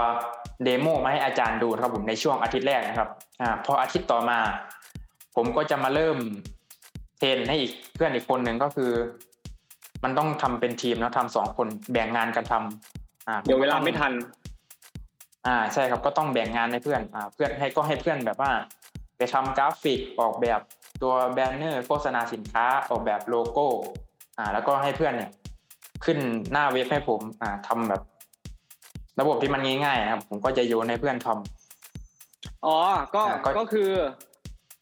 เดโมมาให้อาจารย์ดูครับผมในช่วงอาทิตย์แรกนะครับอ่าพออาทิตย์ต่อมา ผมก็จะมาเริ่มเทรนให้อีกเพื่อนอีกคนหนึ่งก็คือ มันต้องทำเป็นทีมนะทำสองคนแบ่งงานกันทำอ่าเดี๋ยวเวลาไม่ทัน อ่าใช่ครับก็ต้องแบ่งงานให้เพื่อนอ่าเพื่อนให้ก็ให้เพื่อนแบบว่า ไปทำกราฟิกออกแบบตัวแบนเนอร์โฆษณาสินค้าออกแบบโลโก้อ่า แล้วก็ให้เพื่อนเนี่ย ขึ้นหน้าเว็บให้ผม อ่าทำแบบ ระบบที่มันง่ายๆนะครับ ผมก็จะโยนให้เพื่อนทำอ๋อก็อ่าก็ก็คือ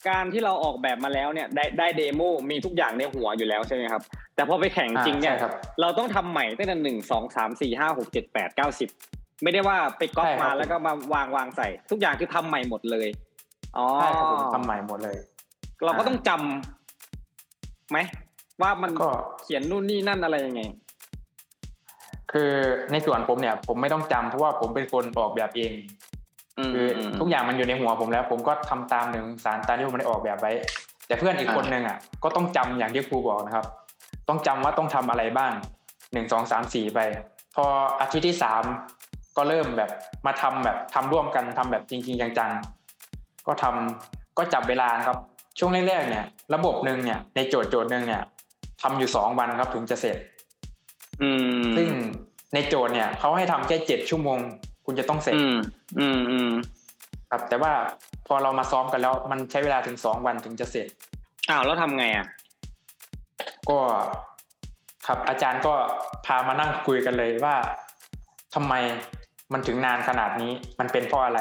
การที่เราออกแบบมาแล้วเนี่ย ได้ได้เดโมมีทุกอย่างในหัวอยู่แล้วใช่ไหมครับ แต่พอไปแข่งจริงเนี่ยอ่าใช่ครับเราต้องทำใหม่ตั้งแต่หนึ่งสองสามสี่ห้าหกเจ็ดแปดเก้าสิบ ไม่ได้ว่าไปก๊อปใช่ครับมาแล้วก็มาวางวางใส่ ทุกอย่างคือทำใหม่หมดเลยอ๋อใช่ครับผมทำใหม่หมดเลย เราก็ต้องจำไหมว่ามันก็เขียนนู่นนี่นั่นอะไรยังไง คือในส่วนผมเนี่ย ผมไม่ต้องจำเพราะว่าผมเป็นคนออกแบบเองอืมคืออืมทุกอย่างมันอยู่ในหัวผมแล้ว ผมก็ทำตามหนึ่งสารตามที่ผมได้ออกแบบไว้ แต่เพื่อนอีกคนหนึ่งอะ ก็ต้องจำอย่างที่ครูบอกนะครับ ต้องจำว่าต้องทำอะไรบ้างหนึ่งสองสามสี่ไป พออาทิตย์ที่สาม ก็เริ่มแบบมาทำแบบทำร่วมกันทำแบบจริง ๆ จังๆ ก็ทำก็จับเวลานะครับ ช่วงแรกๆเนี่ย ระบบหนึ่งเนี่ยในโจทย์โจทย์หนึ่งเนี่ยทำอยู่สองวันครับถึงจะเสร็จ อืมซึ่งในโจทย์เนี่ยเขาให้ทำแค่เจ็ดชั่วโมง คุณจะต้องเสร็จอืมอืมอืมครับ แต่ว่าพอเรามาซ้อมกันแล้วมันใช้เวลาถึงสองวันถึงจะเสร็จอ้าวแล้วทำไงอะก็ครับอาจารย์ก็พามานั่งคุยกันเลยว่าทำไม มันถึงนานขนาดนี้มันเป็นเพราะอะไร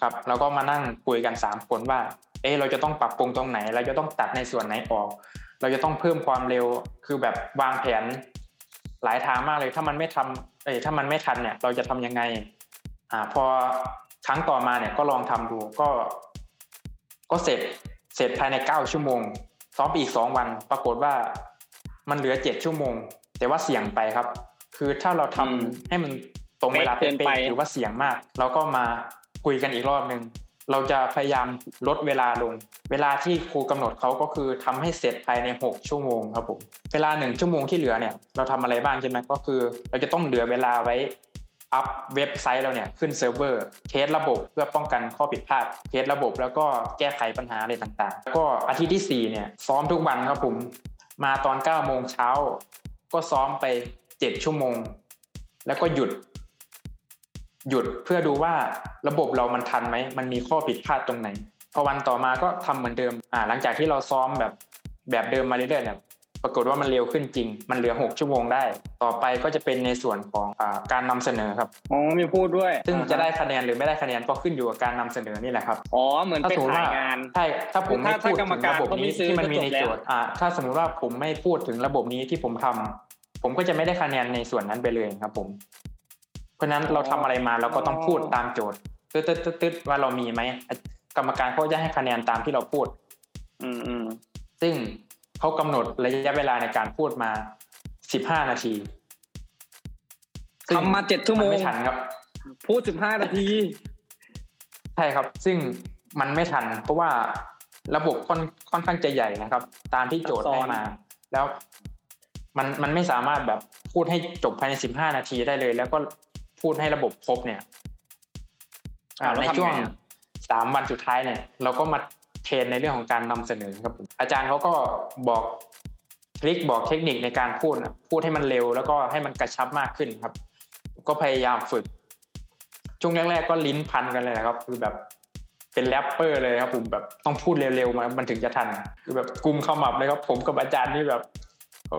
ครับแล้วก็มานั่งคุยกันสามคนว่า เอ๊ะเราจะต้องปรับปรุงตรงไหน เราจะต้องตัดในส่วนไหนออก เราจะต้องเพิ่มความเร็วคือแบบวางแผน หลายทางมากเลยถ้ามันไม่ทำเอ้ยถ้ามันไม่ทันเนี่ยเราจะทำยังไงอ่าพอครั้งต่อมาเนี่ยก็ลองทำดูก็ ก็เสร็จเสร็จภายในเก้าชั่วโมงซ้อมไปอีกสองวัน ปรากฏว่ามันเหลือเจ็ดชั่วโมง แต่ว่าเสี่ยงไปครับ คือถ้าเราทำอืมให้มัน ตรงเวลาเป๊ะเกินไปเป๊ะๆหรือว่าเสี่ยงมาก เราก็มาคุยกันอีกรอบหนึ่งเราจะพยายามลดเวลาลง เวลาที่ครูกำหนดเขาก็คือทำให้เสร็จภายในหกชั่วโมงครับผมเวลาหนึ่งชั่วโมงที่เหลือเนี่ยเราทำอะไรบ้างใช่ไหมก็คือ เราจะต้องเหลือเวลาไว้ up เว็บไซต์เราเนี่ยขึ้นเซิร์ฟเวอร์ test ระบบเพื่อป้องกันข้อผิดพลาด test ระบบแล้วก็แก้ไขปัญหาอะไรต่างๆ แล้วก็อาทิตย์ที่สี่เนี่ยซ้อมทุกวันครับผมมาตอนเก้าโมงเช้าก็ซ้อมไปเจ็ดชั่วโมง แล้วก็หยุด หยุดเพื่อดูว่าระบบเรามันทันไหมมันมีข้อผิดพลาดตรงไหนพอวันต่อมาก็ทำเหมือนเดิมอ่าหลังจากที่เราซ้อมแบบแบบเดิมมาเรื่อยๆเนี่ยปรากฏว่ามันเร็วขึ้นจริง มันเหลือหกชั่วโมงได้ ต่อไปก็จะเป็นในส่วนของอ่าการนำเสนอครับอ๋อมีพูดด้วย ซึ่งจะได้คะแนนหรือไม่ได้คะแนนก็ขึ้นอยู่กับการนำเสนอนี่แหละครับ อ๋อ เหมือนถ้าเป็นสมมติขาว่ายงาน ใช่ ถ้าผมไม่ถ้าพูดถ้ากรรมถึงการระบบเขาไม่นี้ซื้อที่มันมีในก็จบแล้วโจทย์อ่าถ้าสมมุติว่าผมไม่พูดถึงระบบนี้ที่ผมทำผมก็จะไม่ได้คะแนนในส่วนนั้นไปเลยครับผม เพราะฉะนั้นเราทำอะไรมาเราก็ต้องพูดตามโจทย์ตึ๊ดตึ๊ดตึ๊ดตึ๊ดว่าเรามีไหมกรรมการเขาจะให้คะแนนตามที่เราพูด อืมอืมซึ่งเขากำหนดระยะเวลาในการพูดมา15นาทีซึ่งทำมาเจ็ดชั่วโมนงไม่ทันครับ พูดสิบห้านาทีใช่ครับ ซึ่งมันไม่ทัน เพราะว่าระบบค่อนค่อนข้างจะใหญ่นะครับ ตามที่โจทย์ให้มา แล้วมันมันไม่สามารถแบบพูดให้จบภายใน15นาทีได้เลย แล้วก็ พูดให้ระบบครบเนี่ยอ่าอ่าแล้วในทำไงช่วงอะสามวันสุดท้ายเนี่ย เราก็มาเทรนในเรื่องของการนำเสนอครับผมอาจารย์เขาก็บอกทริคบอกเทคนิคในการพูดนะพูดให้มันเร็ว แล้วก็ให้มันกระชับมากขึ้นครับ ก็พยายามฝึก ช่วงแรกๆก็ลิ้นพันกันเลยนะครับ คือแบบเป็นแรปเปอร์เลยครับผมแบบต้องพูดเร็วๆมามันถึงจะทัน คือแบบกุมขมับเลยครับ ผมกับอาจารย์นี่แบบโอ้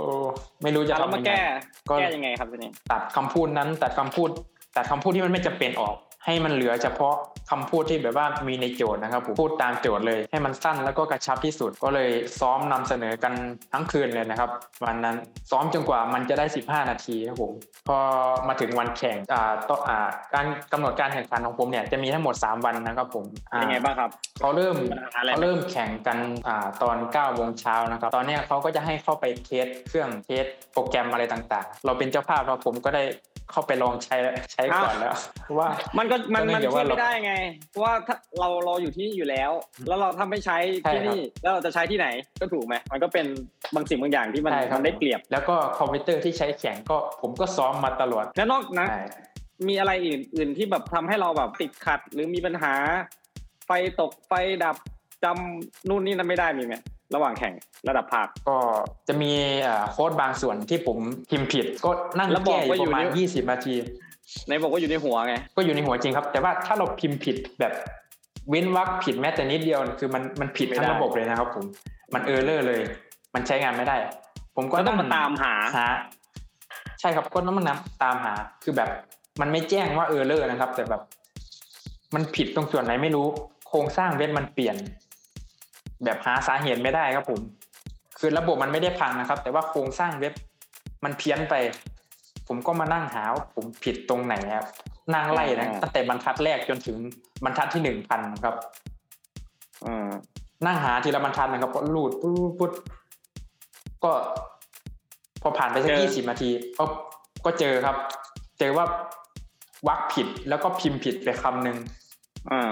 ไม่รู้จะแล้วทำมายังไงแก้ก็แก้ยังไงครับทีนี้ตัดคำพูดนั้นตัดคำพูด ตัดคำพูดที่มันไม่จำเป็นออก ให้มันเหลือเฉพาะคำพูดที่แบบว่ามีในโจทย์นะครับผมพูดตามโจทย์เลย ให้มันสั้นแล้วก็กระชับที่สุด ก็เลยซ้อมนำเสนอกันทั้งคืนเลยนะครับ วันนั้นซ้อมจนกว่ามันจะได้ 15 นาทีครับผมพอมาถึงวันแข่งอ่าต้องอ่าการกำหนดการแข่งขันของผมเนี่ยจะมีทั้งหมด 3 วันนะครับผมอ่าเป็นไงบ้างครับเขาเริ่มปัญหาอะไรเขาเริ่มแข่งกันอ่าตอน9โมงเช้านะครับ ตอนเนี้ยเขาก็จะให้เข้าไป test เครื่อง test โปรแกรมอะไรต่างๆ เราเป็นเจ้าภาพแล้วผมก็ได้ เข้าไปลองใช้ใช้ก่อนแล้วเพราะว่ามันก็มันก็เนื่มัองจากช่วยว่าเรามันช่วยไม่ได้ไงเพราะว่าถ้าเราเราอยู่ที่นี่อยู่แล้ว แล้วเราถ้าไม่ใช้ใช่ที่ครับนี่แล้วเราจะใช้ที่ไหนก็ถูกไหมมันก็เป็นบางสิ่งบางอย่างที่มันใช่ครับมันได้เปรียบ แล้วก็คอมพิวเตอร์ที่ใช้แข่งก็ผมก็ซ้อมมาตลอดแล้วนอกนะใช่มีอะไรอื่นอื่นที่แบบทำให้เราแบบติดขัดหรือมีปัญหา ไฟตกไฟดับจำนู่นนี่นั่นไม่ได้มีไหม ระหว่างแข่งระดับภาคก็จะมีอ่าโค้ดบางส่วนที่ผมพิมพ์ผิด ก็นั่งแล้วบอกแก้อว่าอยู่ยู่ประมาณใน20นาทีในบอกว่าอยู่ในหัวไงก็อยู่ในหัวจริงครับ แต่ว่าถ้าเราพิมพ์ผิดแบบเว้นวรรคผิดแม้แต่นิดเดียวคือมันมันผิดทั้งระบบเลยนะครับผมมันเออร์เลอร์เลย มันใช้งานไม่ได้ ผมก็ก็ต้องมาตามหาหาใช่ครับก็ต้องมานับตามหา คือแบบมันไม่แจ้งว่าเออร์เลอร์นะครับ แต่แบบ มันผิดตรงส่วนไหนไม่รู้ โครงสร้างเว็บมันเปลี่ยน แบบหาสาเหตุไม่ได้ครับผม คือระบบมันไม่ได้พังนะครับ แต่ว่าโครงสร้างเว็บมันเพี้ยนไป ผมก็มานั่งหาว่าผมผิดตรงไหนครับนั่งไล่นะอ่าตั้งแต่บรรทัดแรกจนถึงบรรทัดที่หนึ่งพันครับอืมนั่งหาทีละบรรทัดนะครับก็รูดปุ๊บปุ๊บก็ พอผ่านไปสักยี่สิบนาทีก็ก็เจอครับ เจอว่าวักผิดแล้วก็พิมพ์ผิดไปคำหนึ่งอ่า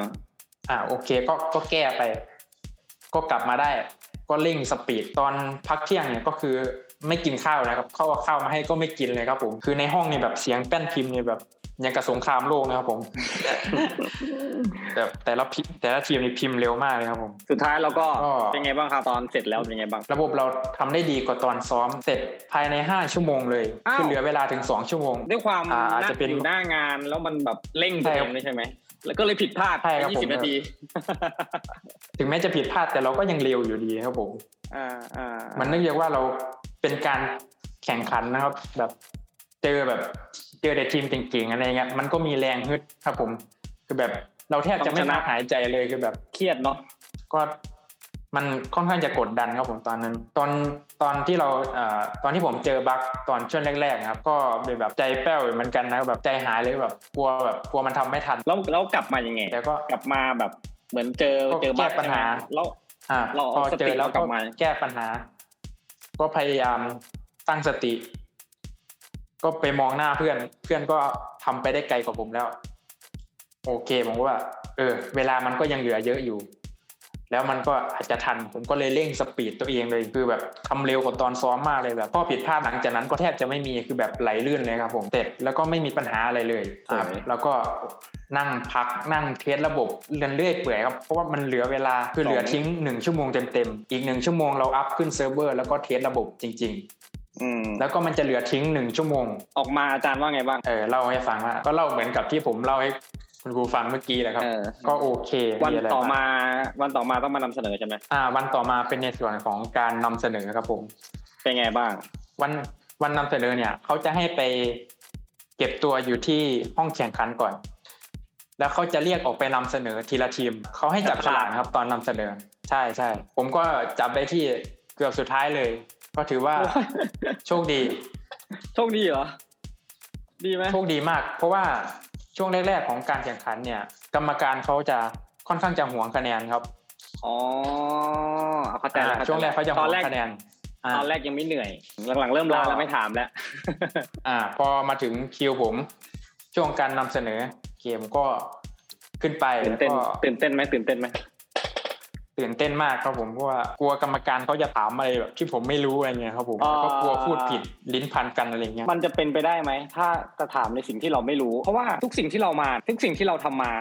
อ่า โอเค ก็ก็แก้ไป ก็กลับมาได้ ก็เร่งสปีดตอนพักเที่ยงเนี่ยก็คือไม่กินข้าวนะครับเข้าเอาข้าวมาให้ก็ไม่กินเลยครับผมคือในห้องนี่แบบเสียงแป้นพิมพ์นี่แบบยังกับสงครามโลกนะครับผมแบบแต่ละพิมพ์แต่ละทีมนี่พิมพ์เร็วมากเลยครับผม สุดท้ายเราก็ก็เป็นไงบ้างครับตอนเสร็จแล้วเป็นไงบ้าง ระบบเราทำได้ดีกว่าตอนซ้อมเสร็จภายในห้าชั่วโมงเลยอ้าวคือเหลือเวลาถึงสองชั่วโมง ด้วยความอ่าอาจนั่จะงเป็นอยู่หน้างานแล้วมันแบบเร่งใช่ตัวเอครับงด้วยใช่ไหม แล้วก็เลยผิดพลาดใช่ครับยี่สิบผมนาที ถึงแม้จะผิดพลาดแต่เราก็ยังเร็วอยู่ดีครับผมอ่าอ่ามันเนื่องจากว่าเราเป็นการแข่งขันนะครับ แบบเจอแบบเจอแต่ทีมเก่งๆอะไรเงี้ยมันก็มีแรงฮึดครับผม คือแบบเราแทบจะไม่พักหายใจเลยคือแบบเครียดเนาะก็ มันค่อนข้างจะกดดันครับผมตอนนั้น ตอนตอนที่เราเอ่อตอนที่ผมเจอบั๊กตอนช่วงแรกๆนะครับ ก็เป็นแบบใจแป้วอยู่เหมือนกันนะแบบใจหายเลยแบบกลัวแบบกลัวมันทำไม่ทันแล้วแล้วกลับมายังไงแต่ก็กลับมาแบบเหมือนเจอก็เจอบั๊กแก้ปัญหาใช่ไหมแล้วอ่าเราพอเอาสติเจอแล้วเรากลัก็บมาแก้ปัญหา ก็พยายามตั้งสติ ก็ไปมองหน้าเพื่อน เพื่อนก็ทำไปได้ไกลกว่าผมแล้ว โอเคผมว่า เออ เวลามันก็ยังเหลือเยอะอยู่ แล้วมันก็อาจจะทันผมก็เลยเร่ง speed ตัวเองเลยคือแบบทำเร็วกว่าตอนซ้อมมากเลยแบบข้อผิดพลาดหลังจากนั้นก็แทบจะไม่มีคือแบบไหลลื่นเลยครับผมเสร็จแล้วก็ไม่มีปัญหาอะไรเลยครับแล้วก็นั่งพักนั่ง test ระบบเรื่อยเรื่อยเปื่อยครับเพราะว่ามันเหลือเวลาคือเหลือทิ้งหนึ่งชั่วโมงเต็มๆอีกหนึ่งชั่วโมงเรา up ขึ้นเซิร์ฟเวอร์แล้วก็ test ระบบจริงอืมๆแล้วก็มันจะเหลือทิ้งหนึ่งชั่วโมง ออกมาอาจารย์ว่าไงบ้างเออเล่าให้ฟังว่าก็เล่าเหมือนกับที่ผมเล่าให้ คุณครูฟังเมื่อกี้แหละครับเออก็โอเค วันะไรต่อบ้งมา วันต่อมาต้องมานำเสนอใช่ไหมอ่า วันต่อมาเป็นในส่วนของการนำเสนอครับผม เป็นไงบ้าง วันวันนำเสนอเนี่ย เขาจะให้ไปเก็บตัวอยู่ที่ห้องแข่งขันก่อน แล้วเขาจะเรียกออกไปนำเสนอทีละทีม เขาให้จับฉลากนะครับ ตอนนำเสนอ ใช่ใช่ ผมก็จับได้ที่เกือบสุดท้ายเลย ก็ถือว่าโชคดี โชคดีเหรอ ดีไหมโชคดีมาก เพราะว่า ช่วงแรกๆของการแข่งขันเนี่ย กรรมการเขาจะค่อนข้างจะหวงคะแนนครับอ๋อเอาเข้าใจแล้วอ่าช่วงแรกเขาจะหตวอนงแรกคะแนนอ่าตอนแรกยังไม่เหนื่อย หลังๆเริ่มลาแล้วไม่ถามแล้ว อ่า พอมาถึงคิวผม ช่วงการนำเสนอเกมก็ขึ้นไปตื่นเต้นก็ตื่นเต้นไหมตื่นเต้นไหม ตื่นเต้นมากครับผมเพราะว่ากลัวกรรมการเขาจะถามอะไรแบบที่ผมไม่รู้อะไรเงี้ยครับผมแล้วก็กลัวพูดผิดลิ้นพันกันอะไรเงี้ยมันจะเป็นไปได้ไหมถ้าจะถามในสิ่งที่เราไม่รู้เพราะว่าทุกสิ่งที่เรามาทุกสิ่งที่เราทำมา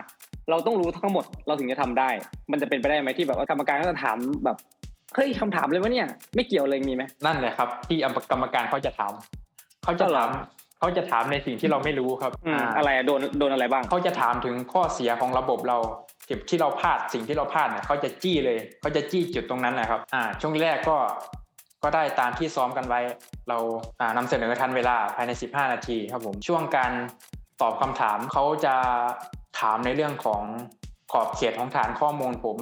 เราต้องรู้ทั้งหมดเราถึงจะทำได้ มันจะเป็นไปได้ไหมที่แบบว่ากรรมการก็จะถามแบบเฮ้ยคำถามเลยวะเนี่ยไม่เกี่ยวเลยมีไหมนั่นแหละครับ ที่กรรมการเขาจะถามเขาจะก็เหรอถามเขาจะถามในสิ่งที่เราไม่รู้ครับอืมอ่าอะไรอะโดนโดนอะไรบ้างเขาจะถามถึงข้อเสียของระบบเรา ที่ที่เราพลาดสิ่งที่เราพลาดเนี่ยเขาจะจี้เลยเขาจะจี้จุดตรงนั้นนะครับอ่าช่วงแรกก็ก็ได้ตามที่ซ้อมกันไว้ เราอ่านำเสนอทันเวลาภายใน 15 นาทีครับผมช่วงการตอบคำถามเขาจะถามในเรื่องของขอบเขตของฐานข้อมูลผม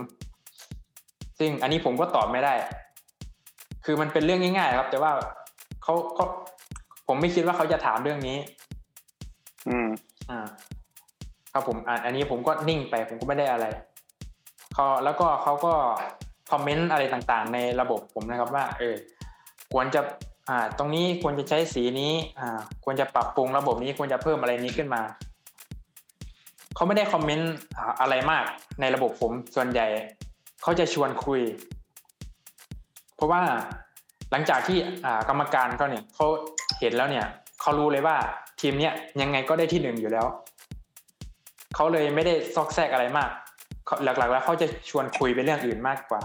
ซึ่งอันนี้ผมก็ตอบไม่ได้ คือมันเป็นเรื่องง่าย ๆ ครับ แต่ว่าเขาเขาผมไม่คิดว่าเขาจะถามเรื่องนี้ อืมอ่า ครับผมอ่าอันนี้ผมก็นิ่งไปผมก็ไม่ได้อะไรเขาแล้วก็เขาก็คอมเมนต์อะไรต่างๆ ในระบบผมนะครับว่า เออควรจะอ่าตรงนี้ควรจะใช้สีนี้อ่าควรจะปรับปรุงระบบนี้ควรจะเพิ่มอะไรนี้ขึ้นมาเขาไม่ได้คอมเมนต์อะไรมากในระบบผมส่วนใหญ่เขาจะชวนคุย เพราะว่าหลังจากที่กรรมการเขาเนี่ยเขาเห็นแล้วเนี่ยเขารู้เลยว่าทีมเนี้ยยังไงก็ได้ที่หนึ่งอยู่แล้ว เขาเลยไม่ได้ซอกแซกอะไรมาก หลักๆ แล้วเขาจะชวนคุยไปเรื่องอื่นมากกว่า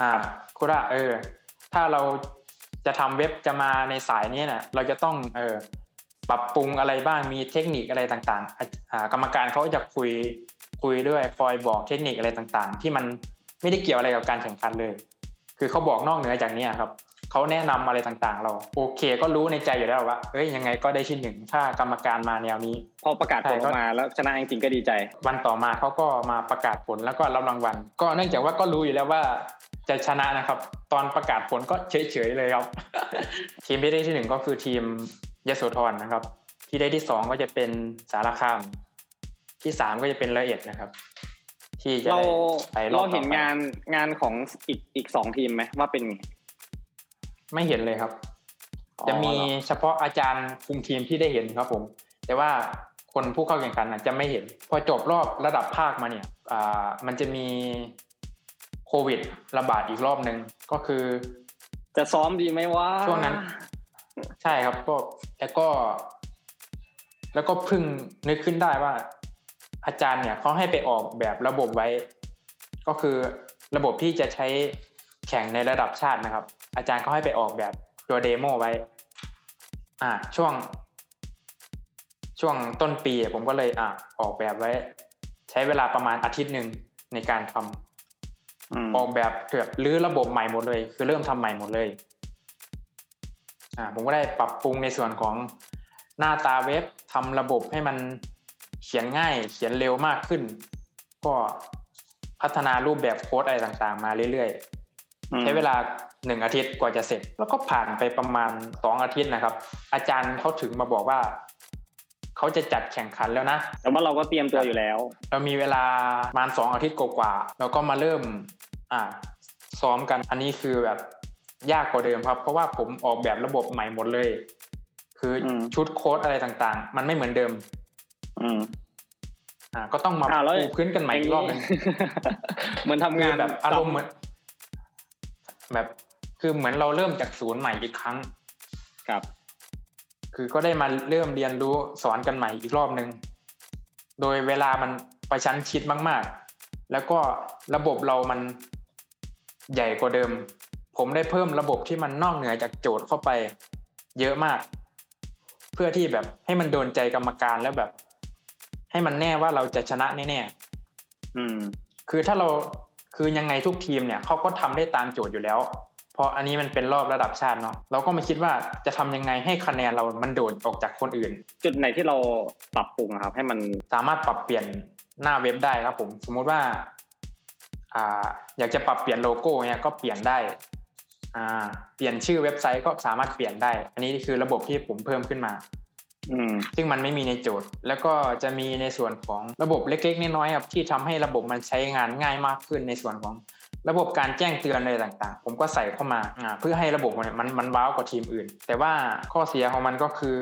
อ่าคุระเออ ถ้าเราจะทำเว็บจะมาในสายนี้นะเราจะต้องเออปรับปรุงอะไรบ้างมีเทคนิคอะไรต่างๆอ่ากรรมการเขาจะคุยคุยด้วยคอยบอกเทคนิคอะไรต่างๆ ที่มันไม่ได้เกี่ยวอะไรกับการแข่งขันเลย คือเขาบอกนอกเหนือจากนี้ครับ เขาแนะนำอะไรต่างๆ เรา โอเค ก็รู้ในใจอยู่แล้วว่าเอ้ยยังไงก็ได้ที่หนึ่งถ้ากรรมการมาแนวนี้ พอประกาศผลออกมาแล้วชนะจริงๆก็ดีใจ วันต่อมาเขาก็มาประกาศผลแล้วก็รับรางวัล ก็เนื่องจากว่าก็รู้อยู่แล้วว่าจะชนะนะครับ ตอนประกาศผลก็เฉยๆเลยครับ ทีมที่ได้ที่หนึ่งก็คือทีมยโสธรนะครับ ที่ได้ที่สองก็จะเป็นสารคาม ที่สามก็จะเป็นละเอียดนะครับที่จะเราได้ไปรเราอบต่อไปเห็นงานงานของอีกอีกสองทีมไหมว่าเป็น ไงไม่เห็นเลยครับอ๋อจะมีเหรอเฉพาะอาจารย์คุมทีมที่ได้เห็นครับผม แต่ว่าคนผู้เข้าแข่งขันน่ะจะไม่เห็น พอจบรอบระดับภาคมาเนี่ยอ่ามันจะมีโควิด ระบาดอีกรอบหนึ่งก็คือ จะซ้อมดีไหมวะช่วงนั้น ใช่ครับก็แล้วก็ แล้วก็เพิ่งนึกขึ้นได้ว่า อาจารย์เนี่ยเขาให้ไปออกแบบระบบไว้ ก็คือระบบที่จะใช้ แข่งในระดับชาตินะครับ อาจารย์เขาให้ไปออกแบบตัวเดโมไว้ อ่า ช่วง ช่วงต้นปีผมก็เลยอ่าออกแบบไว้ ใช้เวลาประมาณอาทิตย์หนึ่งในการทำอืมออกแบบเกือบรื้อระบบใหม่หมดเลย คือเริ่มทำใหม่หมดเลย อ่า ผมก็ได้ปรับปรุงในส่วนของหน้าตาเว็บทำระบบให้มันเขียนง่าย เขียนเร็วมากขึ้น ก็พัฒนารูปแบบโค้ดอะไรต่างๆ มาเรื่อยๆ ใช้เวลาหนึ่งอาทิตย์กว่าจะเสร็จ แล้วก็ผ่านไปประมาณสองอาทิตย์นะครับ อาจารย์เขาถึงมาบอกว่าเขาจะจัดแข่งขันแล้วนะ แต่ว่าเราก็เตรียมตัวอยู่แล้ว เรามีเวลาประมาณสองอาทิตย์กว่าๆเราก็มาเริ่มอ่าซ้อมกันอันนี้คือแบบยากกว่าเดิมครับ เพราะว่าผมออกแบบระบบใหม่หมดเลย คืออมชุดโค้ดอะไรต่างๆ มันไม่เหมือนเดิม อืมอ่า ก็ต้องมาอ่าแล้วปูพื้นกันใหม่อีกรอบหนึงเหมือนทำานคืองแบบอารมณ์เหมือน แบบคือเหมือนเราเริ่มจากศูนย์ใหม่อีกครั้งครับ คือก็ได้มาเริ่มเรียนรู้สอนกันใหม่อีกรอบหนึ่งโดยเวลามันประชันชิดมาก ๆ แล้วก็ระบบเรามันใหญ่กว่าเดิม ผมได้เพิ่มระบบที่มันนอกเหนือจากโจทย์เข้าไป เยอะมาก เพื่อที่แบบให้มันโดนใจกรรมการแล้วแบบ ให้มันแน่ว่าเราจะชนะแน่ๆอืม คือถ้าเรา คือยังไงทุกทีมเนี่ยเขาก็ทำได้ตามโจทย์อยู่แล้ว เพราะอันนี้มันเป็นรอบระดับชาติเนาะเราก็มาคิดว่าจะทำยังไงให้คะแนนเรามันโดดออกจากคนอื่น จุดไหนที่เราปรับปรุงอะครับ ให้มันสามารถปรับเปลี่ยนหน้าเว็บได้ครับผมสมมุติว่าอ่าอยากจะปรับเปลี่ยนโลโก้เนี่ยก็เปลี่ยนได้อ่าเปลี่ยนชื่อเว็บไซต์ก็สามารถเปลี่ยนได้ อันนี้คือระบบที่ผมเพิ่มขึ้นมาอืม ซึ่งมันไม่มีในโจทย์ แล้วก็จะมีในส่วนของระบบเล็กๆน้อยๆครับที่ทำให้ระบบมันใช้งานง่ายมากขึ้นในส่วนของระบบการแจ้งเตือนอะไรต่างๆ ผมก็ใส่เข้ามาอ่าเพื่อให้ระบบมันมันมันว้าวกว่าทีมอื่น แต่ว่าข้อเสียของมันก็คือ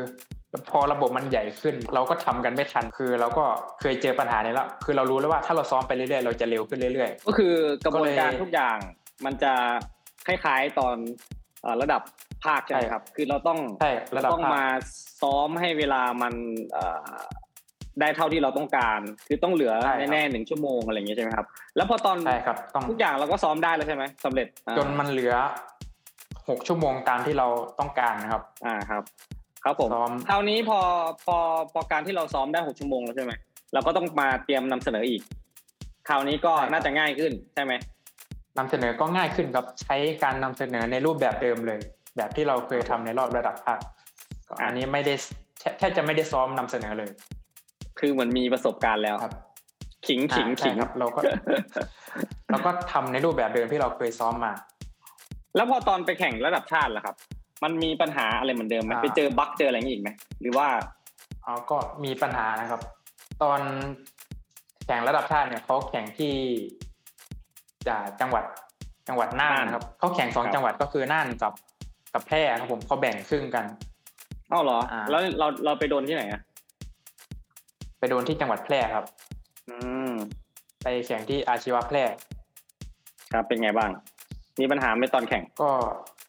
พอระบบมันใหญ่ขึ้น เราก็ทำกันไม่ทันคือเราก็เคยเจอปัญหานี้แล้วคือเรารู้แล้วว่าถ้าเราซ้อมไปเรื่อยๆเราจะเร็วขึ้นเรื่อยก็คือกระบวนการก็เลยทุกอย่างมันจะคล้ายๆตอนเอ่อระดับ ภาคใช่ไหมใช่ครับ คือเราต้องๆใช่ระดับต้องภาคมาซ้อมให้เวลามันเอ่อได้เท่าที่เราต้องการ คือต้องเหลือใช่ครับแน่ๆหนึ่งชั่วโมงอะไรอย่างเงี้ยใช่ไหมครับ แล้วพอตอนใช่ครับต้องทุกอย่างเราก็ซ้อมได้แล้วใช่ไหมสำเร็จอ่าจนมันเหลือหกชั่วโมงตามที่เราต้องการนะครับ อ่าครับ ครับผมซ้อมคราวนี้พอพอพอการที่เราซ้อมได้หกชั่วโมงแล้วใช่ไหมเราก็ต้องมาเตรียมนำเสนออีก คราวนี้ก็ใช่ครับน่าจะง่ายขึ้นใช่ไหมนำเสนอก็ง่ายขึ้นครับใช้การนำเสนอในรูปแบบเดิมเลย แบบที่เราเคยทำในรอบระดับภาคก็อันนี้ไม่ได้แทแทบจะไม่ได้ซ้อมนำเสนอเลย คือเหมือนมีประสบการณ์แล้วครับ ขิงขิงอ่าใช่ขิงครับ เราก็เราก็ทำในรูปแบบเดิมที่เราเคยซ้อมมา แล้วพอตอนไปแข่งระดับชาติล่ะครับ มันมีปัญหาอะไรเหมือนเดิมไหมอ่าไปเจอบั๊กเจออะไรอย่างนี้อีกไหมหรือว่าเอาก็มีปัญหานะครับ ตอนแข่งระดับชาติเนี่ยเขาแข่งที่จากจังหวัดจังหวัดน่านครับเขาแข่งสองครับจังหวัดก็คือน่านกับ กับแพร่ครับผมเขาแบ่งครึ่งกันเอ้าเหรออ่าแล้วเราเราไปโดนที่ไหนอะไปโดนที่จังหวัดแพร่ครับ อืมไปแข่งที่อาชีวะแพร่ ครับเป็นไงบ้าง มีปัญหาไหมตอนแข่ง ก็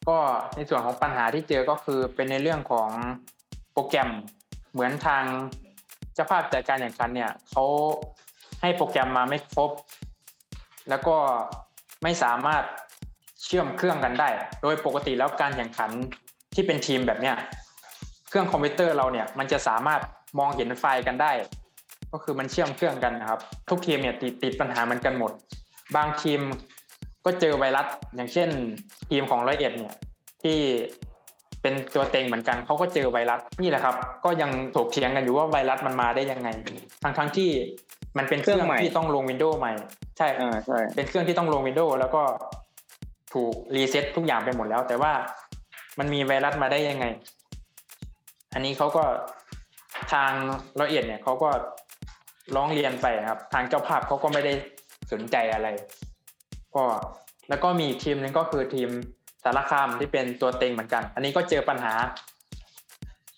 ก็ในส่วนของปัญหาที่เจอก็คือเป็นในเรื่องของโปรแกรมเหมือนทางเจ้าภาพจัดการแข่งขันเนี่ยเขาให้โปรแกรมมาไม่ครบ แล้วก็ไม่สามารถ เชื่อมเครื่องกันได้ โดยปกติแล้วการแข่งขันที่เป็นทีมแบบเนี้ยเครื่องคอมพิวเตอร์เราเนี่ยมันจะสามารถมองเห็นไฟล์กันได้ ก็คือมันเชื่อมเครื่องกันนะครับ ทุกทีมเนี่ยติดติดปัญหาเหมือนกันหมด บางทีมก็เจอไวรัสอย่างเช่น ทีมของร้อยเอ็ดเนี่ยที่เป็นตัวเต็งเหมือนกันเขาก็เจอไวรัสนี่แหละครับ ก็ยังถกเถียงกันอยู่ว่าไวรัสมันมาได้ยังไง ทั้งทั้งๆที่มันเป็นเครื่องเครื่องใหม่ที่ต้องลงวินโดว์ใหม่ใช่อ่าใช่เป็นเครื่องที่ต้องลงวินโดว์แล้วก็ ถูกรีเซ็ตทุกอย่างไปหมดแล้ว แต่ว่ามันมีไวรัสมาได้ยังไง อันนี้เขาก็ทางละเอียดเนี่ยเขาก็ร้องเรียนไปครับ ทางเจ้าภาพเขาก็ไม่ได้สนใจอะไร ก็แล้วก็มีทีมหนึ่งก็คือทีมสารคามที่เป็นตัวเต็งเหมือนกัน อันนี้ก็เจอปัญหา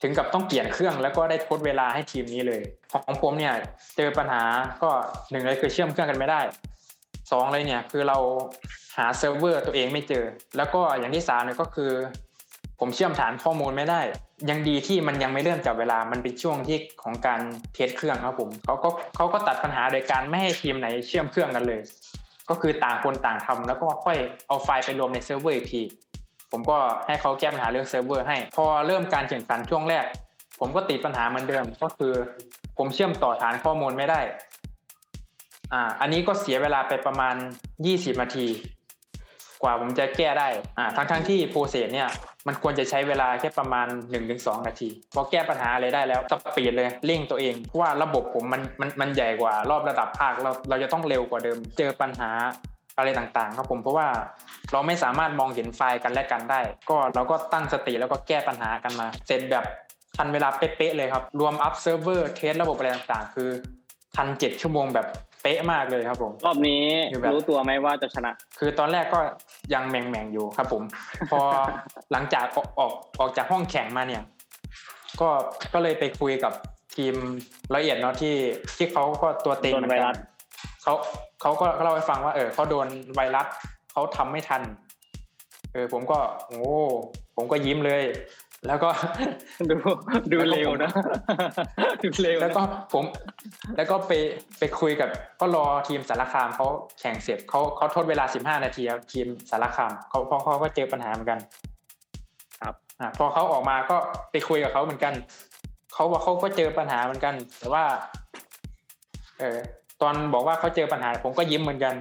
ถึงกับต้องเปลี่ยนเครื่องแล้วก็ได้ทดเวลาให้ทีมนี้เลย ของผมเนี่ย เจอปัญหาก็หนึ่งเลยคือเชื่อมเครื่องกันไม่ได้ สองเลยเนี่ยคือเราหาเซิร์ฟเวอร์ตัวเองไม่เจอ แล้วก็อย่างที่สามเนี่ยก็คือ ผมเชื่อมฐานข้อมูลไม่ได้ ยังดีที่มันยังไม่เริ่มจับเวลามันเป็นช่วงที่ของการ test เครื่องครับผมเขาก็เขาก็ตัดปัญหาโดยการไม่ให้ทีมไหนเชื่อมเครื่องกันเลย ก็คือต่างคนต่างทำแล้วก็ค่อยเอาไฟล์ไปรวมในเซิร์ฟเวอร์อีกทีผมก็ให้เขาแก้ปัญหาเรื่องเซิร์ฟเวอร์ให้ พอเริ่มการแข่งขันช่วงแรก ผมก็ติดปัญหาเหมือนเดิม ก็คือ ผมเชื่อมต่อฐานข้อมูลไม่ได้ อ่า อันนี้ก็เสียเวลาไปประมาณ 20 นาที กว่าผมจะแก้ได้ อ่า ทั้งทั้งที่ process เนี่ย มันควรจะใช้เวลาแค่ประมาณ 1-2 นาที พอแก้ปัญหาอะไรได้แล้ว speed เลย เร่งตัวเอง เพราะว่าระบบผมมันมันมันใหญ่กว่ารอบระดับภาค เราเราจะต้องเร็วกว่าเดิม เจอปัญหาอะไรต่างๆ ครับผมเพราะว่าเราไม่สามารถมองเห็นไฟล์กันและกันได้ ก็เราก็ตั้งสติแล้วก็แก้ปัญหากันมา เสร็จแบบทันเวลาเป๊ะๆเลยครับ รวม up เซิร์ฟเวอร์ test ระบบอะไรต่างๆ คือทันเจ็ดชั่วโมงแบบ เป๊ะมากเลยครับผม รอบนี้คือแบบรู้ตัวไหมว่าจะชนะ คือตอนแรกก็ยังแหม่งๆอยู่ครับผม พอหลังจากออกออกออกจากห้องแข่งมาเนี่ย ก็ก็เลยไปคุยกับทีมร้อยเอ็ดเนาะที่ที่เขาก็ตัวเต็งเหนมือนกันโดนไวรัสเขาเขาก็เล่าให้ฟังว่าเออเขาโดนไวรัสเขาทำไม่ทัน เออผมก็โอ้ผมก็ยิ้มเลย แล้วก็ดูดูเร็วนะดูเร็วนะแล้วก็ผม แล้วก็ไปไปคุยกับ ก็รอทีมสารคามเขาแข่งเสร็จเขาเขาทดเวลา15นาทีครับทีมสารคามเขาเพราะเขาก็เจอปัญหาเหมือนกัน ครับอ่าพอเขาออกมาก็ไปคุยกับเขาเหมือนกันเขาบอกเขาก็เจอปัญหาเหมือนกัน แต่ว่า เออตอนบอกว่าเขาเจอปัญหา ผมก็ยิ้มเหมือนกัน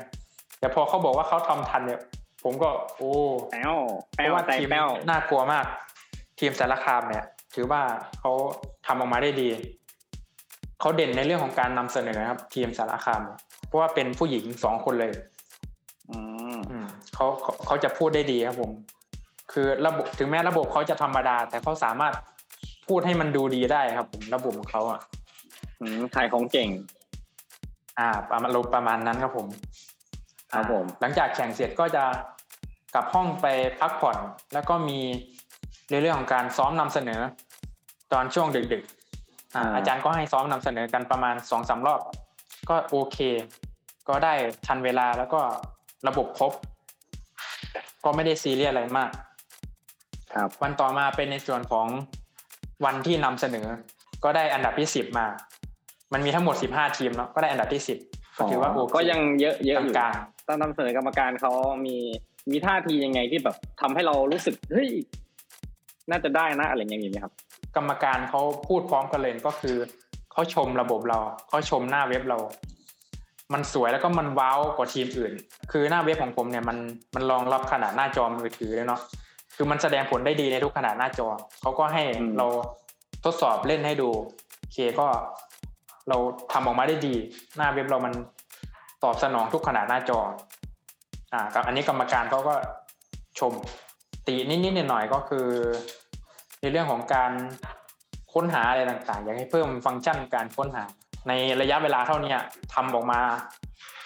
แต่พอเขาบอกว่าเขาทำทันเนี่ยผมก็ โอ้แป้วเพแป้วราะว่าใจทีมแป้วน่ากลัวมาก ทีมสารคามเนี่ย ถือว่าเขาทำออกมาได้ดีเขาเด่นในเรื่องของการนำเสนอครับ ทีมสารคามเนี่ยเพราะว่าเป็นผู้หญิงสองคนเลย อืมอืมเขาเขาเขาจะพูดได้ดีครับผม คือระบบถึงแม้ระบบเขาจะธรรมดา แต่เขาสามารถพูดให้มันดูดีได้ครับ ผมระบบของเขาอะอืมขายของเก่ง อ่าประมาณประมาณนั้นครับผม ครับผม หลังจากแข่งเสร็จก็จะกลับห้องไปพักผ่อน แล้วก็มี ในเรื่องของการซ้อมนำเสนอ ตอนช่วงดึกๆอ่าอาจารย์ก็ให้ซ้อมนำเสนอกันประมาณสองสามรอบ ก็โอเค ก็ได้ทันเวลาแล้วก็ระบบครบ ก็ไม่ได้ซีเรียสอะไรมาก ครับ วันต่อมาเป็นในส่วนของวันที่นำเสนอ ก็ได้อันดับที่สิบมา มันมีทั้งหมดสิบห้าทีมเนาะก็ได้อันดับที่สิบก็ถือว่าโอเคก็ยังเยอะเยอะอยู่กลางตอนนำเสนอกรรมการเขามีมีท่าทียังไงที่แบบทำให้เรารู้สึกเฮ้ย น่าจะได้นะอะไรเงี้ยมีไหมครับ กรรมการเขาพูดพร้อมกันเลยก็คือเขาชมระบบเราเขาชมหน้าเว็บเรา มันสวยแล้วก็มันว้าวกว่าทีมอื่น คือหน้าเว็บของผมเนี่ยมันมันรองรับขนาดหน้าจอมือถือเลยเนาะคือมันแสดงผลได้ดีในทุกขนาดหน้าจอเขาก็ให้อืมเราทดสอบเล่นให้ดูโอเคก็เราทำออกมาได้ดี หน้าเว็บเรามันตอบสนองทุกขนาดหน้าจอ อ่ากับอันนี้กรรมการเขาก็ชม ตีนิดๆหน่อยๆก็คือ ในเรื่องของการค้นหาอะไรต่างๆ อยากให้เพิ่มฟังก์ชันการค้นหา ในระยะเวลาเท่านี้ทำออกมา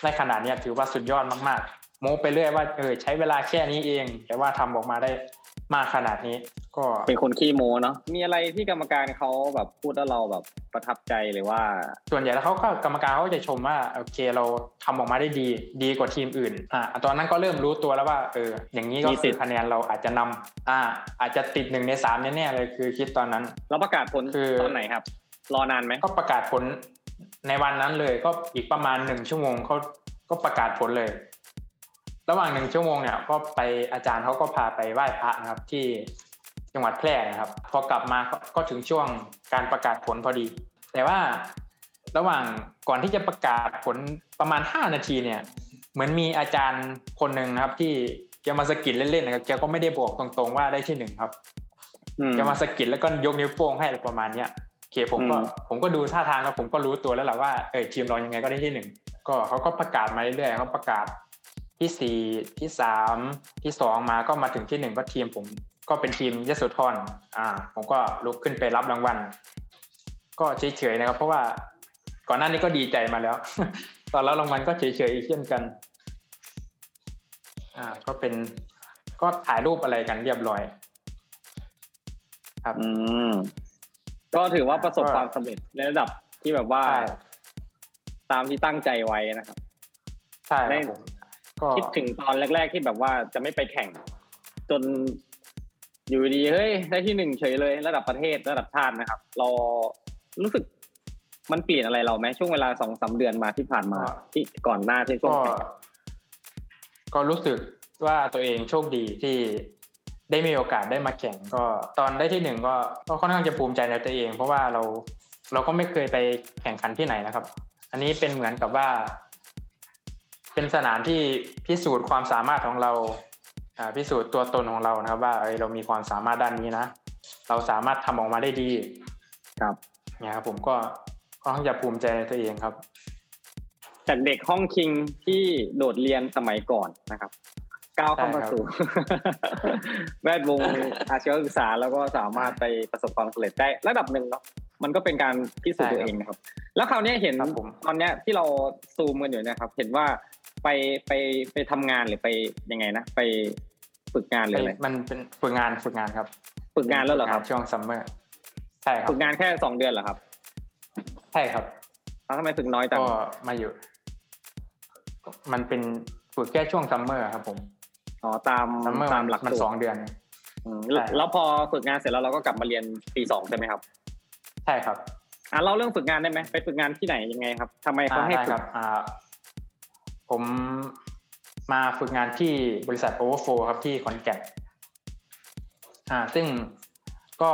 ได้ขนาดนี้ถือว่าสุดยอดมากๆโม้ไปเรื่อยว่าเออใช้เวลาแค่นี้เอง แต่ว่าทำออกมาได้ มากขนาดนี้ ก็เป็นคนขี้โมเนาะมีอะไรที่กรรมการเขาแบบพูดแล้วเราแบบประทับใจหรือว่า ส่วนใหญ่แล้วเขาก็กรรมการเขาก็จะชมว่าโอเคเราทำออกมาได้ดี ดีกว่าทีมอื่นอ่าตอนนั้นก็เริ่มรู้ตัวแล้วว่าเอออย่างนี้ก็มีสิคืทอธิ์คะแนนเราอาจจะนำอ่าอาจจะติดหนึ่งในสามแน่ๆเลยคือคิดตอนนั้นเราประกาศผลคือตอนไหนครับ รอนานไหมก็ประกาศผลในวันนั้นเลยก็อีกประมาณหนึ่งชั่วโมงเขาก็ประกาศผลเลย ระหว่างหนึ่งชั่วโมงเนี่ยก็ไปอาจารย์เขาก็พาไปไหว้พระนะครับที่จังหวัดแพร่นะครับ พอกลับมาก็ก็ถึงช่วงการประกาศผลพอดี แต่ว่าระหว่างก่อนที่จะประกาศผลประมาณห้านาทีเนี่ย เหมือนมีอาจารย์คนหนึ่งนะครับ ที่แกมาสะกิดเล่นๆนะครับแกก็ไม่ได้บอกตรงๆว่าได้ที่หนึ่งครับอืมจะมาสะกิดแล้วก็ยกนิ้วโป้งให้อะไรประมาณเนี้ยโอเคผมก็อืมผมก็ดูท่าทางแล้วผมก็รู้ตัวแล้วแหละว่าเออทีมเรายังไงก็ได้ที่หนึ่งก็เขาก็ประกาศมาเรื่อยๆเขาประกาศ ที่สี่ที่สามที่สองมาก็มาถึงที่หนึ่งก็ทีมผมก็เป็นทีมยโสธรอ่า ผมก็ลุกขึ้นไปรับรางวัล ก็เฉยๆนะครับ เพราะว่าก่อนหน้านี้ก็ดีใจมาแล้ว ตอนรับรางวัลก็เฉยๆอีกเช่นกัน อ่า ก็เป็นก็ถ่ายรูปอะไรกันเรียบร้อย ครับ อืมก็ถือว่าประสบก็ความสำเร็จในระดับที่แบบว่าใช่ตามที่ตั้งใจไว้นะครับ ใช่คได้รับผม ก็คิดถึงตอนแรก ๆที่แบบว่าจะไม่ไปแข่ง จนอยู่ดีเฮ้ยได้ที่หนึ่งเฉยเลย ระดับประเทศระดับชาตินะครับ เรารู้สึกมันเปลี่ยนอะไรเราไหมช่วงเวลาสองสามเดือนมาที่ผ่านมาที่ก่อนหน้าที่ช่วงก็แข่งก็รู้สึกว่าตัวเองโชคดีที่ได้มีโอกาสได้มาแข่งก็ตอนได้ที่หนึ่งก็ก็ค่อนข้างจะภูมิใจในตัวเอง เพราะว่าเราเราก็ไม่เคยไปแข่งขันที่ไหนนะครับ อันนี้เป็นเหมือนกับว่า เป็นสนามที่พิสูจน์ความสามารถของเราอ่าพิสูจน์ตัวตนของเรานะครับ ว่าเอยเรามีความสามารถด้านนี้นะเราสามารถทำออกมาได้ดีครับเนี่ยครับผมก็ค่อนข้างจะภูมิใจในตัวเองครับ จากเด็กห้องคิงที่โดดเรียนสมัยก่อนนะครับก้าวเข้ามาใช่ครับสู่แวดวงอาชีวศึกษาแล้วก็สามารถไปประสบความสำเร็จได้ระดับหนึ่งเนาะมันก็เป็นการพิสูจน์ตัวเองนะครับ แล้วคราวเนี้ยเห็นครับผมตอนเนี้ยที่เราซูมกันอยู่เนะครับ เห็นว่า ไปไปไปทำงานหรือไปยังไงนะไปฝึกงานหรืออะไรมันเป็นฝึกงานฝึกงานครับ ฝึกงานแล้วเหรอครับช่วงซัมเมอร์ใช่ครับฝึกงานแค่สองเดือนเหรอครับใช่ครับอ้าวทำไมฝึกน้อยจังก็มาอยู่ มันเป็นฝึกแค่ช่วงซัมเมอร์ครับ ผมอ๋อตามซัมเมอร์ตามหลักมันสูตรสองเดือนอืมใช่แล้วพอฝึกงานเสร็จแล้วเราก็กลับมาเรียนปีสองใช่ไหมครับ ใช่ครับอะเล่าเรื่องฝึกงานได้ไหมไปฝึกงานที่ไหนยังไงครับทำไมเขาอ่าให้ได้ฝึคกรับอ่า ผมมาฝึกงานที่บริษัท Overflow ครับที่ขอนแก่นอ่า ซึ่งก็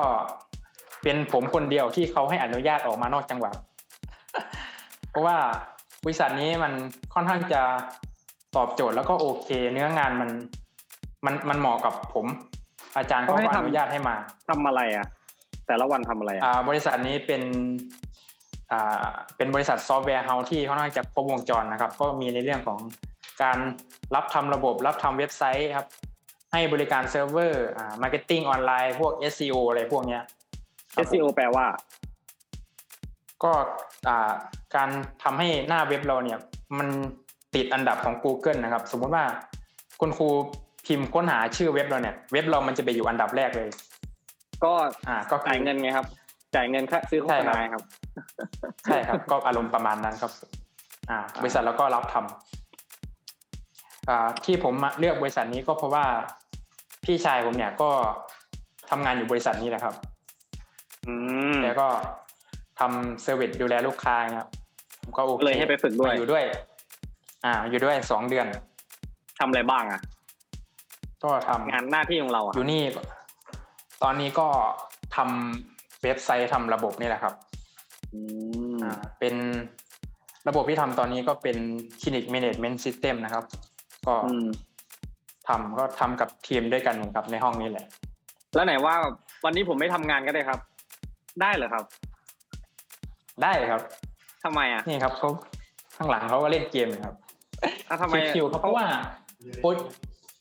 เป็นผมคนเดียวที่เขาให้อนุญาตออกมานอกจังหวัด เพราะว่าบริษัทนี้มันค่อนข้างจะตอบโจทย์แล้วก็โอเค เนื้องานมัน มันมันเหมาะกับผม อาจารย์เขาก็อนุญาตให้มาทำอะไรอะ แต่ละวันทำอะไรอะอ่าบริษัทนี้เป็นอ่า เป็นบริษัท software house ที่ค่อนข้างจะครบวงจรนะครับ ก็มีในเรื่องของการรับทำระบบ รับทำเว็บไซต์ครับ ให้บริการเซิร์ฟเวอร์อ่า marketing online พวก SEO อะไรพวกเนี้ยครับผม SEO แปลว่า ก็อ่าการทำให้หน้าเว็บเราเนี่ย มันติดอันดับของ Google นะครับ สมมุติว่าคุณครูพิมพ์ค้นหาชื่อเว็บเราเนี่ย เว็บเรามันจะไปอยู่อันดับแรกเลย ก็อ่าก็คือจ่ายเงินไงครับ จ่ายเงินค่าซื้อโฆษณาใช่ครับครับ ใช่ครับ ก็อารมณ์ประมาณนั้นครับอ่าบริษัทเราก็รับทำอ่าที่ผมมาเลือกบริษัทนี้ก็เพราะว่าพี่ชายผมเนี่ยก็ทำงานอยู่บริษัทนี้แหละครับอืมแล้วก็ทำเซอร์วิสดูแลลูกค้าครับผมก็โอเคเลยให้ไปฝึกด้วยมาอยู่ด้วย อ่า อยู่ด้วยสองเดือนทำอะไรบ้างอะก็ทำงานหน้าที่ของเราอะอยู่นี่ก็ตอนนี้ก็ทำเว็บไซต์ทำระบบนี่แหละครับ อืมอ่าเป็นระบบที่ทำตอนนี้ก็เป็น Clinic Management System นะครับ ก็อืมทำก็ทำกับทีมด้วยกันครับในห้องนี้แหละ แล้วไหนว่าวันนี้ผมไม่ทำงานก็ได้ครับ ได้เหรอครับ ได้ครับทำไมอะนี่ครับเขาข้างหลังเขาก็เล่นเกมครับอะทำไมคิวๆครับเพราะว่าโปร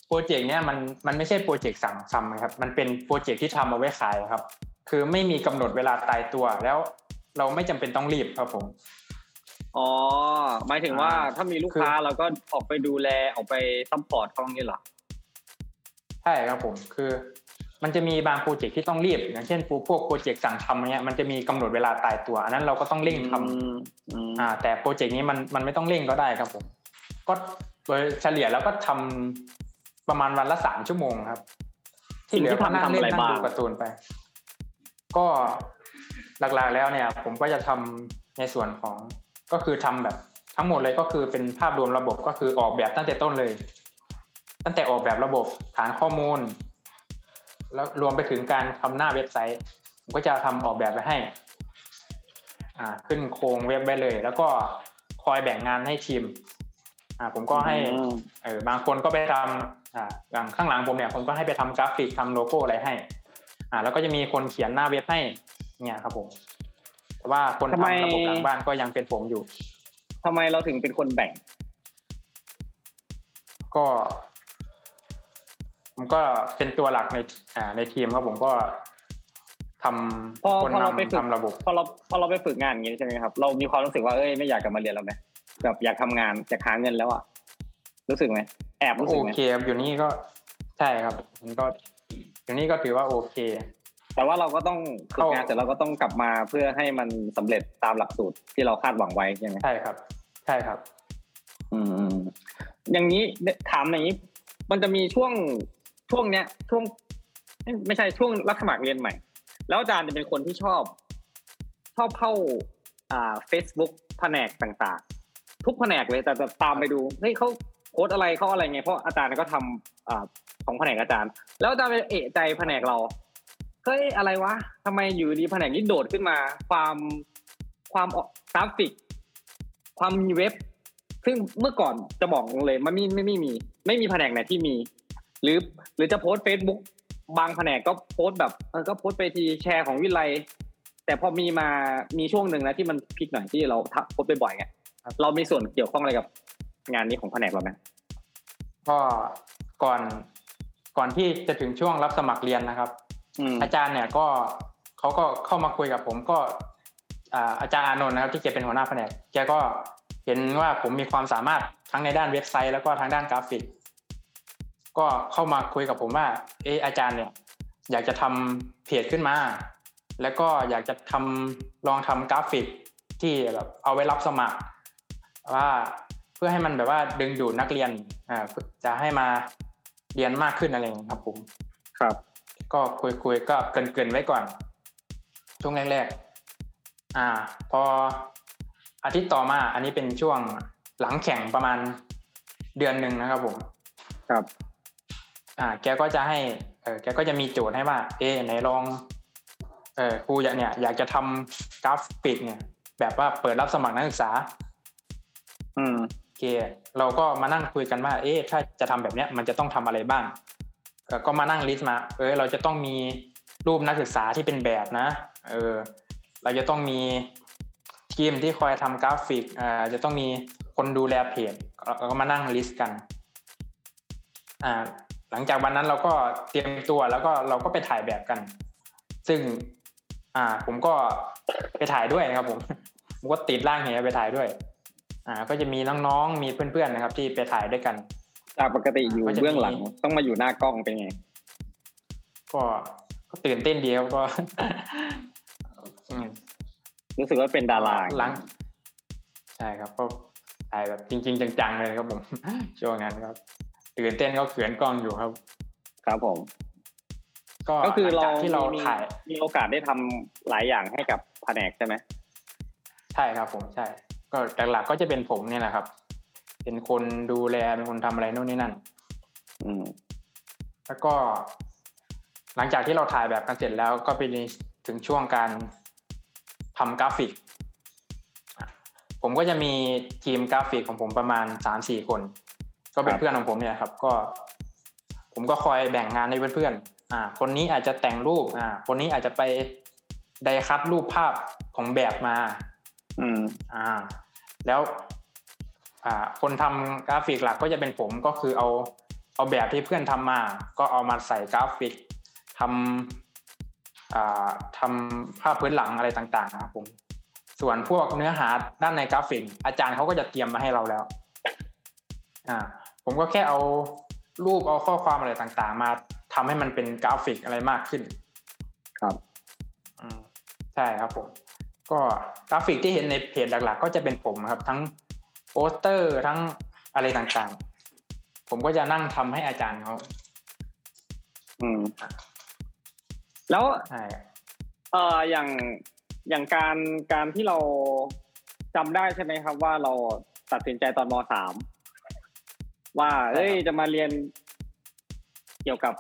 โปรเจกต์เนี้ยมันมันไม่ใช่โปรเจกต์สั่งทำนะครับ มันเป็นโปรเจกต์ที่ทำเอาไว้ขายครับ คือไม่มีกำหนดเวลาตายตัวแล้ว เราไม่จำเป็นต้องรีบครับผมอ๋อหมายถึงว่าอ่าถ้ามีลูกค้าเราก็ออกไปดูแลออกไป support เขาอย่างนี้เหรอใช่ครับผมคือ มันจะมีบางโปรเจกต์ที่ต้องรีบอย่างเช่นพวกโปรเจกต์สั่งทำเนี้ยมันจะมีกำหนดเวลาตายตัว อันนั้นเราก็ต้องเร่งทำอืมอืมอ่า แต่โปรเจกต์นี้มันมันไม่ต้องเร่งก็ได้ครับผม ก็โดยเฉลี่ยแล้วก็ทำประมาณวันละสามชั่วโมงครับ ที่เหลือก็นั่งเล่นนั่งดูการ์ตูนไป ก็ หลักๆแล้วเนี่ยผมก็จะทำในส่วนของก็คือทำแบบทั้งหมดเลยก็คือเป็นภาพรวมระบบก็คือออกแบบตั้งแต่ต้นเลย ตั้งแต่ออกแบบระบบฐานข้อมูล แล้วรวมไปถึงการทำหน้าเว็บไซต์ ผมก็จะทำออกแบบไปให้อ่าขึ้นโครงเว็บไว้เลย แล้วก็คอยแบ่งงานให้ทีมอ่าผมก็ให้อืมเออบางคนก็ไปทำอ่าอย่างข้างหลังผมเนี่ยผมก็ให้ไปทำกราฟิกทำโลโก้อะไรให้อ่าแล้วก็จะมีคนเขียนหน้าเว็บให้ เนี่ยครับผมแต่ว่าคนทำไมทำระบบหลังบ้านก็ยังเป็นผมอยู่ทำไมเราถึงเป็นคนแบ่ง ก็ผมก็เป็นตัวหลักในอ่าในทีมครับผมก็ทำพอคนพอเราไปนำฝึกทำระบบพอเราพอเราไปฝึกงานอย่างนี้ใช่ไหมครับ เรามีความรู้สึกว่าเอ้ยไม่อยากกลับมาเรียนแล้วไหมแบบอยากทำงานอยากหาเงินแล้วอะรู้สึกไหมแอบรู้สึโอกไหมเคครับอยู่นี่ก็ใช่ครับมันก็อยู่นี่ก็ถือว่าโอเค แต่ว่าเราก็ต้องฝึกงานเข้าเสร็จเราก็ต้องกลับมาเพื่อให้มันสำเร็จตามหลักสูตรที่เราคาดหวังไว้ใช่ไหมใช่ครับ ใช่ครับ อืมอืมอย่างนี้ถามอย่างนี้ มันจะมีช่วงช่วงเนี้ยช่วงไม่ไม่ใช่ช่วงรับสมัครเรียนใหม่ แล้วอาจารย์จะเป็นคนที่ชอบ ชอบเข้าอ่า Facebook แผนกต่างๆ ทุกแผนกเลยแต่จะตามไปดูเฮ้ยเขาโค้ดอะไรเขาอะไรไงเพราะอาจารย์ก็ทำอ่าของแผนกอาจารย์ แล้วอาจารย์ไปเอะใจแผนกเรา เฮ้ยอะไรวะทำไมอยู่ดีแผนกนี้โดดขึ้นมา ความความออกกราฟิก ความมีเว็บ ซึ่งเมื่อก่อนจะบอกเลยมันไม่ไม่ไม่มี ไม่มีแผนกไหนที่มี หรือหรือจะโพสเฟซบุ๊กบางแผนกก็โพสต์แบบเออก็โพสต์ไปทีแชร์ของวิไลแต่พอมีมามีช่วงหนึ่งนะที่มันพลิกหน่อยที่เราทักโพสต์บ่อยๆไงครับเรามีส่วนเกี่ยวข้องอะไรกับงานนี้ของแผนกเราไหมก็ก่อนก่อนที่จะถึงช่วงรับสมัครเรียนนะครับ อืมอาจารย์เนี่ยก็เขาก็เข้ามาคุยกับผมก็อ่าอาจารย์อานนท์นะครับที่แกเป็นหัวหน้าแผนกแกก็เห็นว่าผมมีความสามารถทั้งในด้านเว็บไซต์ แล้วก็ทางด้านกราฟิก ก็เข้ามาคุยกับผมว่า เอออาจารย์เนี่ย อยากจะทำเพจขึ้นมา แล้วก็อยากจะทำลองทำกราฟิกที่แบบเอาไว้รับสมัคร ว่าเพื่อให้มันแบบว่าดึงดูดนักเรียนอ่าจะให้มาเรียนมากขึ้นอะไรอย่างนี้ยครับผมครับ ก็คุยคุยๆก็เกรินเกินๆไว้ก่อน ช่วงแรกๆอ่า พออาทิตย์ต่อมา อันนี้เป็นช่วงหลังแข่งประมาณเดือนหนึ่งนะครับผมครับ อ่า แกก็จะให้ เออแกก็จะมีโจทย์ให้ว่า เอ๊ะไหนลอง เออครูอยากเนี่ย อยากจะทำกราฟิกเนี่ย แบบว่าเปิดรับสมัครนักศึกษา อืมโอเค เราก็มานั่งคุยกันว่า เอ๊ะถ้าจะทำแบบเนี้ย มันจะต้องทำอะไรบ้างเออ ก็มานั่ง list มา เออเราจะต้องมีรูปนักศึกษาที่เป็นแบบนะ เออ เราจะต้องมีทีมที่คอยทำกราฟิกอ่าจะต้องมีคนดูแลเพจเราก็มานั่ง list กันอ่าหลังจากวันนั้นเราก็เตรียมตัวแล้วก็เราก็ไปถ่ายแบบกัน ซึ่ง อ่า ผมก็ไปถ่ายด้วยนะครับ ผมผมก็ติดร่างเหไปถ่ายด้วย อ่า ก็จะมีน้องๆมีเพื่อนๆนะครับ ที่ไปถ่ายด้วยกัน จากปกติอยู่ก็จะมีเบื้องหลังต้องมาอยู่หน้ากล้องเป็นไง ก็ก็ตื่นเต้นดีครับก็อืมรู้สึกว่าเป็นดาราหลัง ใช่ครับก็ถ่ายแบบจริง ๆ จังๆเลยครับผมช่วงนั้นครับตื่นเต้นก็เขินกล้องอยู่ครับ ครับผม ก็ก็คือหลัเรางจากที่เรามีถ่ายมีโอกาสได้ทำหลายอย่างให้กับแผนกใช่ไหมใช่ครับผมใช่ ก็หลักๆก็จะเป็นผมเนี่ยแหละครับ เป็นคนดูแลเป็นคนทำอะไรนู่นนี่นั่น อืม แล้วก็ หลังจากที่เราถ่ายแบบกันเสร็จแล้วก็ไปถึงช่วงการทำกราฟิก ผมก็จะมีทีมกราฟิกของผมประมาณสามสี่คน ก็เป็นครับเพื่อนของผมเนี่ยครับ ก็ ผมก็คอยแบ่งงานให้เพื่อนๆอ่า คนนี้อาจจะแต่งรูป อ่า คนนี้อาจจะไปdie cut รูปภาพของแบบมา อืม อ่า แล้วอ่า คนทำกราฟิกหลักก็จะเป็นผมก็คือเอาเอาแบบที่เพื่อนทำมา ก็เอามาใส่กราฟิกทำอ่าทำภาพพื้นหลังอะไรต่างๆนะครับผม ส่วนพวกเนื้อหาด้านในกราฟิก อาจารย์เขาก็จะเตรียมมาให้เราแล้วอ่าผมก็แค่เอารูปเอาข้อความอะไรต่างๆ มาทำให้มันเป็นกราฟิกอะไรมากขึ้น ครับอืมใช่ครับผม ก็กราฟิกที่เห็นในเพจหลัก ๆ ก็จะเป็นผมครับ ทั้ง โปสเตอร์ทั้งอะไรต่างๆ ผมก็จะนั่งทำให้อาจารย์เขาอืม แล้วใช่เอ่ออย่างอย่างการการที่เราจำได้ใช่ไหมครับ ว่าเราตัดสินใจตอนมสามว่าเอ้ยจะมาเรียนเกี่ยวกับ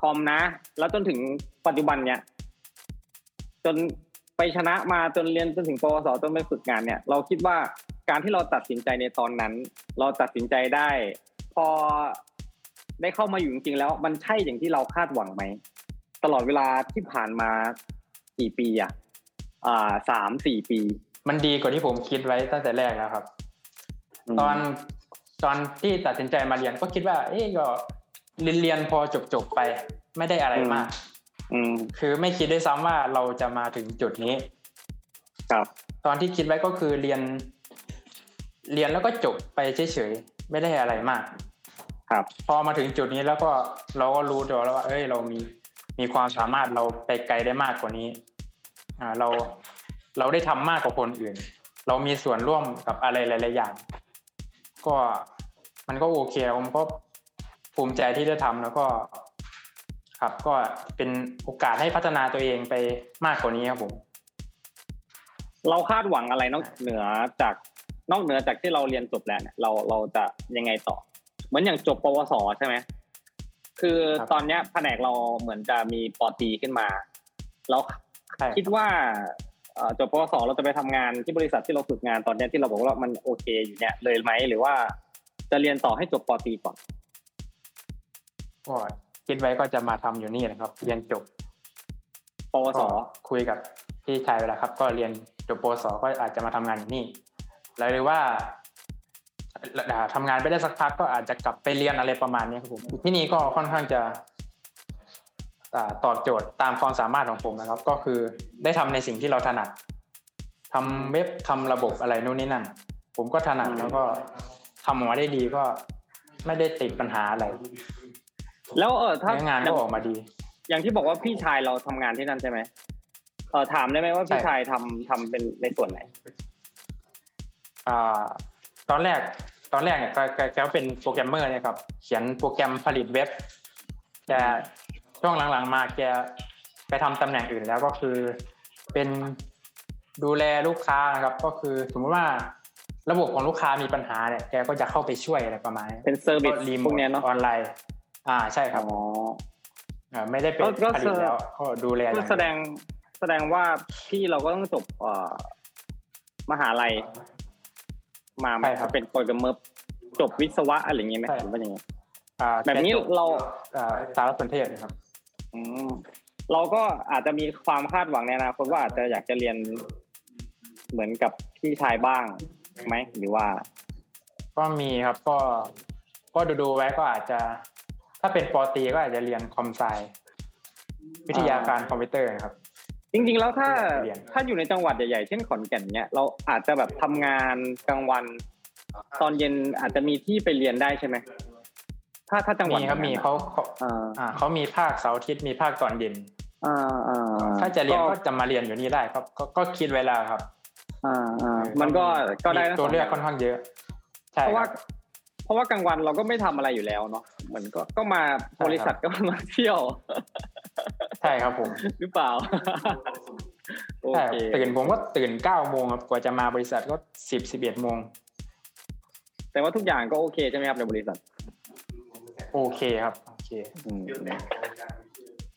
คอมนะ แล้วจนถึงปัจจุบันเนี้ยจนไปชนะมาจนเรียนจนถึงปวสจนไปฝึกงานเนี่ย เราคิดว่า การที่เราตัดสินใจในตอนนั้น เราตัดสินใจได้ พอได้เข้ามาอยู่จริงๆแล้วมันใช่อย่างที่เราคาดหวังไหม ตลอดเวลาที่ผ่านมากี่ปีอะอ่าสามสี่ปี มันดีกว่าที่ผมคิดไว้ตั้งแต่แรกแล้วครับมตอนตอนที่ตัดสินใจมาเรียนก็คิดว่า เอ๊ะก็เรียนเรียนพอจบๆไป ไม่ได้อะไรมากอืมคือไม่คิดด้วยซ้ำว่าเราจะมาถึงจุดนี้ ครับ ตอนที่คิดไว้ก็คือเรียน เรียนแล้วก็จบไปเฉยๆไม่ได้อะไรมาก ครับ พอมาถึงจุดนี้แล้วก็เราก็รู้ตัวแล้วว่า เอ้ย เรามีมีความสามารถเราไปไกลได้มากกว่านี้ อ่าเราเราได้ทำมากกว่าคนอื่น เรามีส่วนร่วมกับอะไรหลายๆอย่าง ก็มันก็โอเคผมก็ภูมิใจที่ได้ทำแล้วก็ ครับก็เป็นโอกาสให้พัฒนาตัวเองไปมากกว่านี้ครับผมเราคาดหวังอะไรนอกเหนือจาก นอกเหนือจากที่เราเรียนจบแล้วเนี่ยเราเราจะยังไงต่อ เหมือนอย่างจบปวสใช่ไหมคือครับตอนเนี้ยแผนกเราเหมือนจะมีปอตรีขึ้นมาเราใช่คิดว่าเอ่อจบปวสเราจะไปทำงานที่บริษัทที่เราฝึกงานตอนเนี้ยที่เราบอกว่ามันโอเคอยู่เนี่ยเลยไหมหรือว่าจะเรียนต่อให้จบปอตรีก่อนก็คิดไว้ก็จะมาทำอยู่นี่นะครับ เรียนจบปวสก็คุยกับพี่ชายเวแลาครับ ก็เรียนจบปวสก็อาจจะมาทำงานอยู่นี่ แล้วหรือว่าอ่าทำงานไปได้สักพักก็อาจจะกลับไปเรียนอะไรประมาณนี้ครับผมที่นี่ก็ค่อนข้างจะอ่าตอบโจทย์ตามความสามารถของผมนะครับ ก็คือได้ทำในสิ่งที่เราถนัดทำเว็บทำระบบอะไรนู่นนี่นั่น ผมก็ถนัดแล้วก็ทำออกมาได้ดีก็ไม่ได้ติดปัญหาอะไร แล้วเออถ้าเนื้องานก็ออกมาดี อย่างที่บอกว่าพี่ชายเราทำงานที่นั่นใช่ไหมเออถามได้ไหมว่าพี่ใช่ชายทำทำเป็นในส่วนไหนอ่า ตอนแรกตอนแรกเนี่ยแกแกแกก็เป็นโปรแกรมเมอร์เนี่ยครับเขียนโปรแกรมผลิตเว็บแต่ช่วงหลังๆมาแกไปทำตำแหน่งอื่นแล้วก็คือเป็นดูแลลูกค้านะครับ ก็คือสมมติว่าระบบของลูกค้ามีปัญหาเนี่ยแกก็จะเข้าไปช่วยอะไรประมาณนี้เป็น service remote พวกเนี้ยเนาะออนไลน์ อ่าใช่ครับอ๋ออ่าไม่ได้เป็นก็ก็ผลิตแล้วก็ดูแลอก็ย่างเดียวแสดงแสดงว่าพี่เราก็ต้องจบเอ่อมหาลัย มาใช่ครับเป็นโปรแกรมเมอร์จบวิศวะอะไรอย่างเงี้ยไหมใช่หรือว่าอย่างเงี้ยอ่าแบบนี้แกจเราอ่าสารสนเทศนะครับอืมเราก็อาจจะมีความคาดหวังในอนาคตว่าอาจจะอยากจะเรียนเหมือนกับพี่ชายบ้างไหมหรือว่า ก็มีครับก็ก็ดูดูๆไว้ก็อาจจะ ถ้าเป็นปอตรีก็อาจจะเรียน com sci วิทยาการคอมพิวเตอร์ครับ จริง ๆ แล้วถ้าถ้าอยู่ในจังหวัดใหญ่ๆ เช่นขอนแก่นเนี้ยเราอาจจะแบบทำงานกลางวัน ตอนเย็นอาจจะมีที่ไปเรียนได้ใช่ไหมถ้าถ้าจังหวัดมีครับมีเขาเขาอ่าเขามีภาคเสาร์อาทิตย์มีภาคตอนเย็นอ่าอ่าถ้าจะเรียนก็จะมาเรียนอยู่นี่ได้ครับ ก็ก็คิดไว้แล้วครับ อ่าอ่ามันก็ก็ได้ตัวเลือกค่อนข้างเยอะใช่เพราะว่า รับเพราะว่ากลางวันเราก็ไม่ทำอะไรอยู่แล้วเนาะเหมือนก็ก็มาใช่ครับบริษัทก็มาเที่ยว ใช่ครับผมหรือเปล่าโอใช่เคตื่นผมก็ตื่นเก้าโมงครับกว่าจะมาบริษัทก็สิบสิบเอ็ดโมงแต่ว่าทุกอย่างก็โอเคใช่ไหมครับในบริษัท โอเคครับโอเคอืม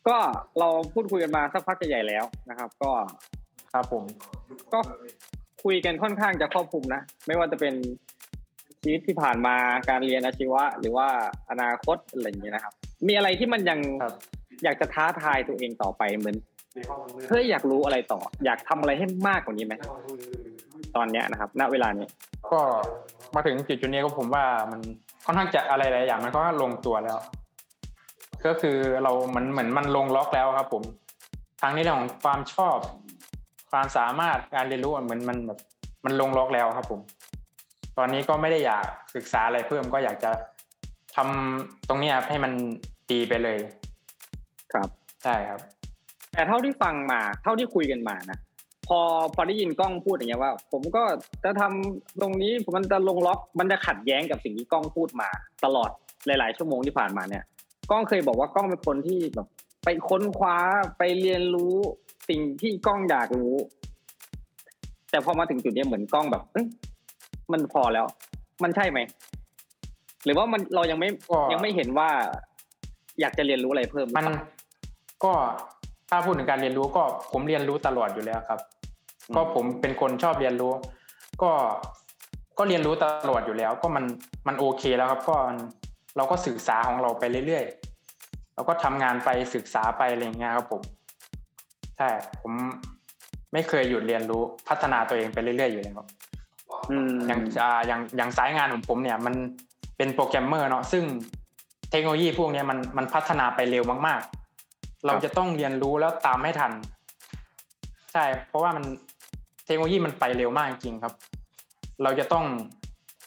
ก็เราพูดคุยกันมาสักพักใหญ่ๆแล้วนะครับ ก็ครับผม ก็คุยกันค่อนข้างจะครอบคลุมนะ ไม่ว่าจะเป็น ชีวิตที่ผ่านมาการเรียนอาชีวะ หรือว่าอนาคตอะไรอย่างเงี้ยนะครับ มีอะไรที่มันยังครับอยากจะท้าทายตัวเองต่อไปเหมือนเฮ้ยอยากรู้อะไรต่อ อยากทำอะไรให้มากกว่านี้ไหมตอนเนี้ยนะครับ ณเวลานี้ก็มาถึงจุดจุดนี้ก็ผมว่ามันค่อนข้างจะอะไรหลายอย่างมันก็ลงตัวแล้ว ก็คือเรามันเหมือนมันลงล็อกแล้วครับ ผมทั้งในเรื่องของความชอบ ความสามารถการเรียนรู้อะเหมือนมันแบบมันลงล็อกแล้วครับ ผม ตอนนี้ก็ไม่ได้อยากศึกษาอะไรเพิ่มก็อยากจะทำตรงเนี้ยให้มันดีไปเลย ครับใช่ครับ แต่เท่าที่ฟังมา เท่าที่คุยกันมานะพอพอได้ยินกล้องพูดอย่างเงี้ยว่า ผมก็จะทำตรงนี้มันจะลงล็อกมันจะขัดแย้งกับสิ่งที่กล้องพูดมา ตลอดหลาย ๆ ชั่วโมงที่ผ่านมาเนี่ยกล้องเคยบอกว่ากล้องเป็นคนที่แบบ ไปค้นคว้าไปเรียนรู้สิ่งที่กล้องอยากรู้ แต่พอมาถึงจุดเนี้ยเหมือนกล้องแบบเอ้ย มันพอแล้ว มันใช่ไหมหรือว่ามันเรายังไม่ก็ยังไม่เห็นว่า อยากจะเรียนรู้อะไรเพิ่มหรือมันเปล่าก็ถ้าพูดถึงการเรียนรู้ก็ผมเรียนรู้ตลอดอยู่แล้วครับอืมก็ผมเป็นคนชอบเรียนรู้ ก็ก็เรียนรู้ตลอดอยู่แล้ว ก็มันมันโอเคแล้วครับ ก็เราก็ศึกษาของเราไปเรื่อยๆเราก็ทำงานไปศึกษาไปอะไรอย่างเงี้ยครับผมใช่ผมไม่เคยหยุดเรียนรู้พัฒนาตัวเองไปเรื่อยๆอยู่แล้ว อืมอย่างอ่าอย่างอย่างสายงานของผมเนี่ยมันเป็นโปรแกรมเมอร์เนาะซึ่งเทคโนโลยีพวกเนี้ยมันมันพัฒนาไปเร็วมาก ๆ เราจะต้องเรียนรู้แล้วตามให้ทัน ใช่ เพราะว่ามันเทคโนโลยีมันไปเร็วมากจริงๆครับ เราจะต้อง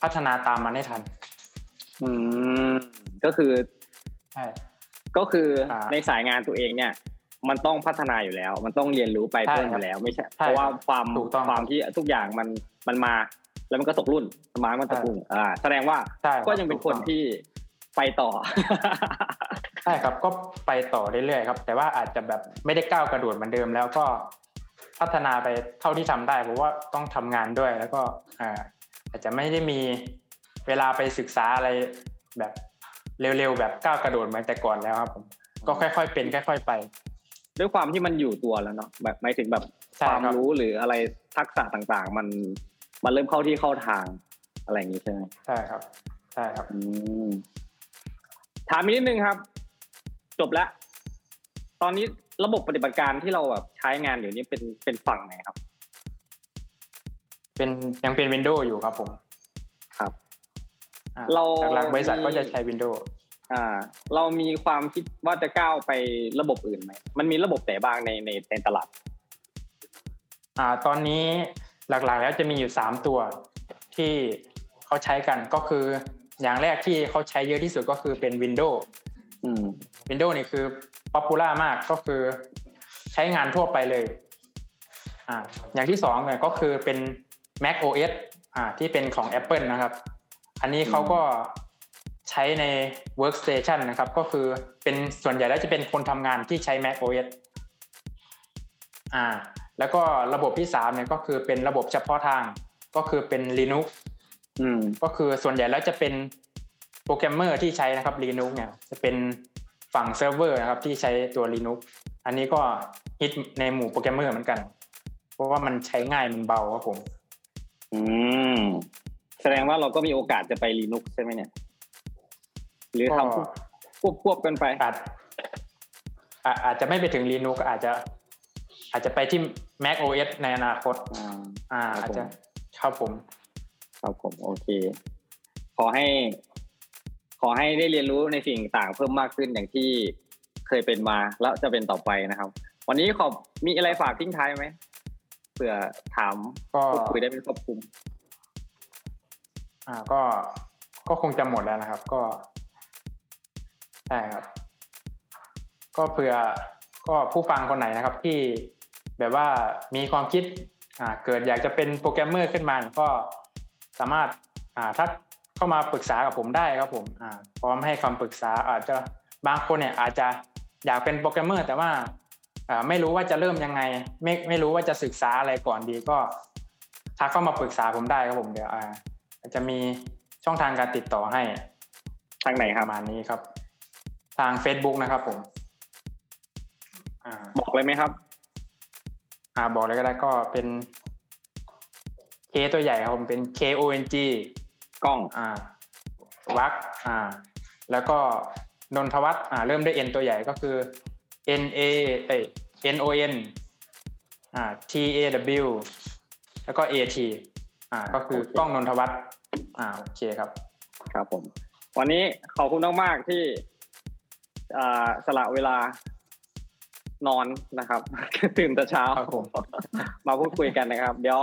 พัฒนาตามมันให้ทัน อืมก็คือใช่ก็คืออาในสายงานตัวเองเนี่ย มันต้องพัฒนาอยู่แล้ว มันต้องเรียนรู้ไปใช่เพิ่มอครับยู่แล้ว ไม่ใช่ใช่ เพราะว่าความถูกต้องความที่ทุกอย่างมันมันมา แล้วมันก็ตกรุ่นสมาร์ทมันตกรุ่นอ่า แสดงว่าใช่ครับก็ยังเป็นคนถูกต้องที่ไปต่อใช่ครับก็ไปต่อเรื่อยๆครับ แต่ว่าอาจจะแบบไม่ได้ก้าวกระโดดเหมือนเดิมแล้วก็พัฒนาไปเท่าที่ทำได้เพราะว่าต้องทำงานด้วยแล้วก็อ่าอาจจะไม่ได้มีเวลาไปศึกษาอะไรแบบเร็วๆแบบก้าวกระโดดเหมือนแต่ก่อนแล้วครับผมก็ค่อยๆเป็นค่อย ๆไป ด้วยความที่มันอยู่ตัวแล้วเนาะแบบหมายถึงแบบใช่ความครับรู้หรืออะไรทักษะต่างๆ มัน มันเริ่มเข้าที่เข้าทางอะไรอย่างนี้ใช่ไหมใช่ครับ ใช่ครับอืมถามอีกนิดนึงครับ จบแล้วตอนนี้ระบบปฏิบัติการที่เราแบบใช้งานอยู่นี่เป็นเป็นฝั่งไหนครับ เป็นยังเป็น Windows อยู่ครับผมครับอ่เราหลักๆบริษัทมีก็จะใช้ Windows อ่า เรามีความคิดว่าจะก้าวไประบบอื่นไหมมันมีระบบไหนบ้างในในในตลาด อ่า ตอนนี้ หลักๆ แล้วจะมีอยู่สามตัวที่เขาใช้กันก็คืออย่างแรกที่เขาใช้เยอะที่สุดก็คือเป็น Windows อืม Windows นี่คือ popular มากก็คือใช้งานทั่วไปเลยอ่าอย่างที่สองเนี่ยก็คือเป็น Mac OS อ่าที่เป็นของ Apple นะครับ อันนี้เขาก็ใช้ใน workstation นะครับ ก็คือเป็นส่วนใหญ่แล้วจะเป็นคนทำงานที่ใช้ Mac OS อ่า แล้วก็ระบบที่สามเนี่ยก็คือเป็นระบบเฉพาะทางก็คือเป็น Linux อืมก็คือส่วนใหญ่แล้วจะเป็นโปรแกรมเมอร์ที่ใช้นะครับ Linux เนี่ยจะเป็นฝั่งเซิร์ฟเวอร์นะครับที่ใช้ตัว Linux อันนี้ก็ฮิตในหมู่โปรแกรมเมอร์เหมือนกัน เพราะว่ามันใช้ง่ายมันเบาครับผม อืม แสดงว่าเราก็มีโอกาสจะไป Linux ใช่ไหมเนี่ย หรือก็ทำควบควบๆกันไปอาจอาอาจจะไม่ไปถึง Linux อาจจะ อาจจะไปที่ Mac OS ในอนาคต อ่าอ่าครับอาจจะผมครับผม ครับผมโอเค ขอให้ ขอให้ได้เรียนรู้ในสิ่งต่างเพิ่มมากขึ้นอย่างที่เคยเป็นมาแล้วจะเป็นต่อไปนะครับ วันนี้ขอบมีอะไรฝากทิ้งท้ายไหมเผื่อถามก็พูดคุยได้เป็นครอบคลุม อ่าก็ก็คงจะหมดแล้วนะครับ ก็ใช่ครับ ก็เผื่อก็ผู้ฟังคนไหนนะครับที่ แบบว่ามีความคิดอ่าเกิดอยากจะเป็นโปรแกรมเมอร์ขึ้นมาก็สามารถอ่าทักเข้ามาปรึกษากับผมได้ครับผมอ่าพร้อมให้คำปรึกษาอาจจะบางคนเนี่ยอาจจะอยากเป็นโปรแกรมเมอร์แต่ว่าอ่าไม่รู้ว่าจะเริ่มยังไง ไม่ไม่รู้ว่าจะศึกษาอะไรก่อนดีก็ทักเข้ามาปรึกษาผมได้ครับผมเดี๋ยวอ่าจะมีช่องทางการติดต่อให้ทางไหนคปรับระมาณนี้ครับ ทาง Facebook นะครับผมอ่าบอกเลยไหมครับ อ่าบอกเลยก็ได้ก็เป็น K ตัวใหญ่ครับผมเป็น K O N G กล้องอ่าวักอ่า แล้วก็นนทวัฒน์อ่า เริ่มด้วย N ตัวใหญ่ก็คือ N A เอ้ย N O N อ่า T A W แล้วก็ A T อ่า ก็คือโอเคกล้องนนทวัฒน์อ่าโอเคครับ ครับผม วันนี้ขอบคุณมากๆที่อ่าสละเวลา นอนนะครับ ตื่นแต่เช้าครับผมมาพูดคุยกันนะครับ เดี๋ยว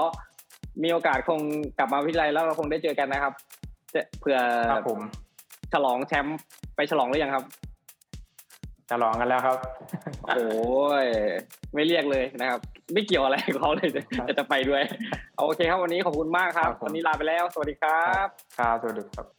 มีโอกาสคงกลับมาวิทยาลัยแล้วเราคงได้เจอกันนะครับจะเผื่อครับผมฉลองแชมป์ไปฉลองหรือยังครับจะลองกันแล้วครับ โอ้ยไม่เรียกเลยนะครับ ไม่เกี่ยวอะไรกับเขาเลยแต่จะไปด้วยโอเคครับวันนี้ขอบคุณมากครับครับผมวันนี้ลาไปแล้ว สวัสดีครับ ครับสวัสดีครับ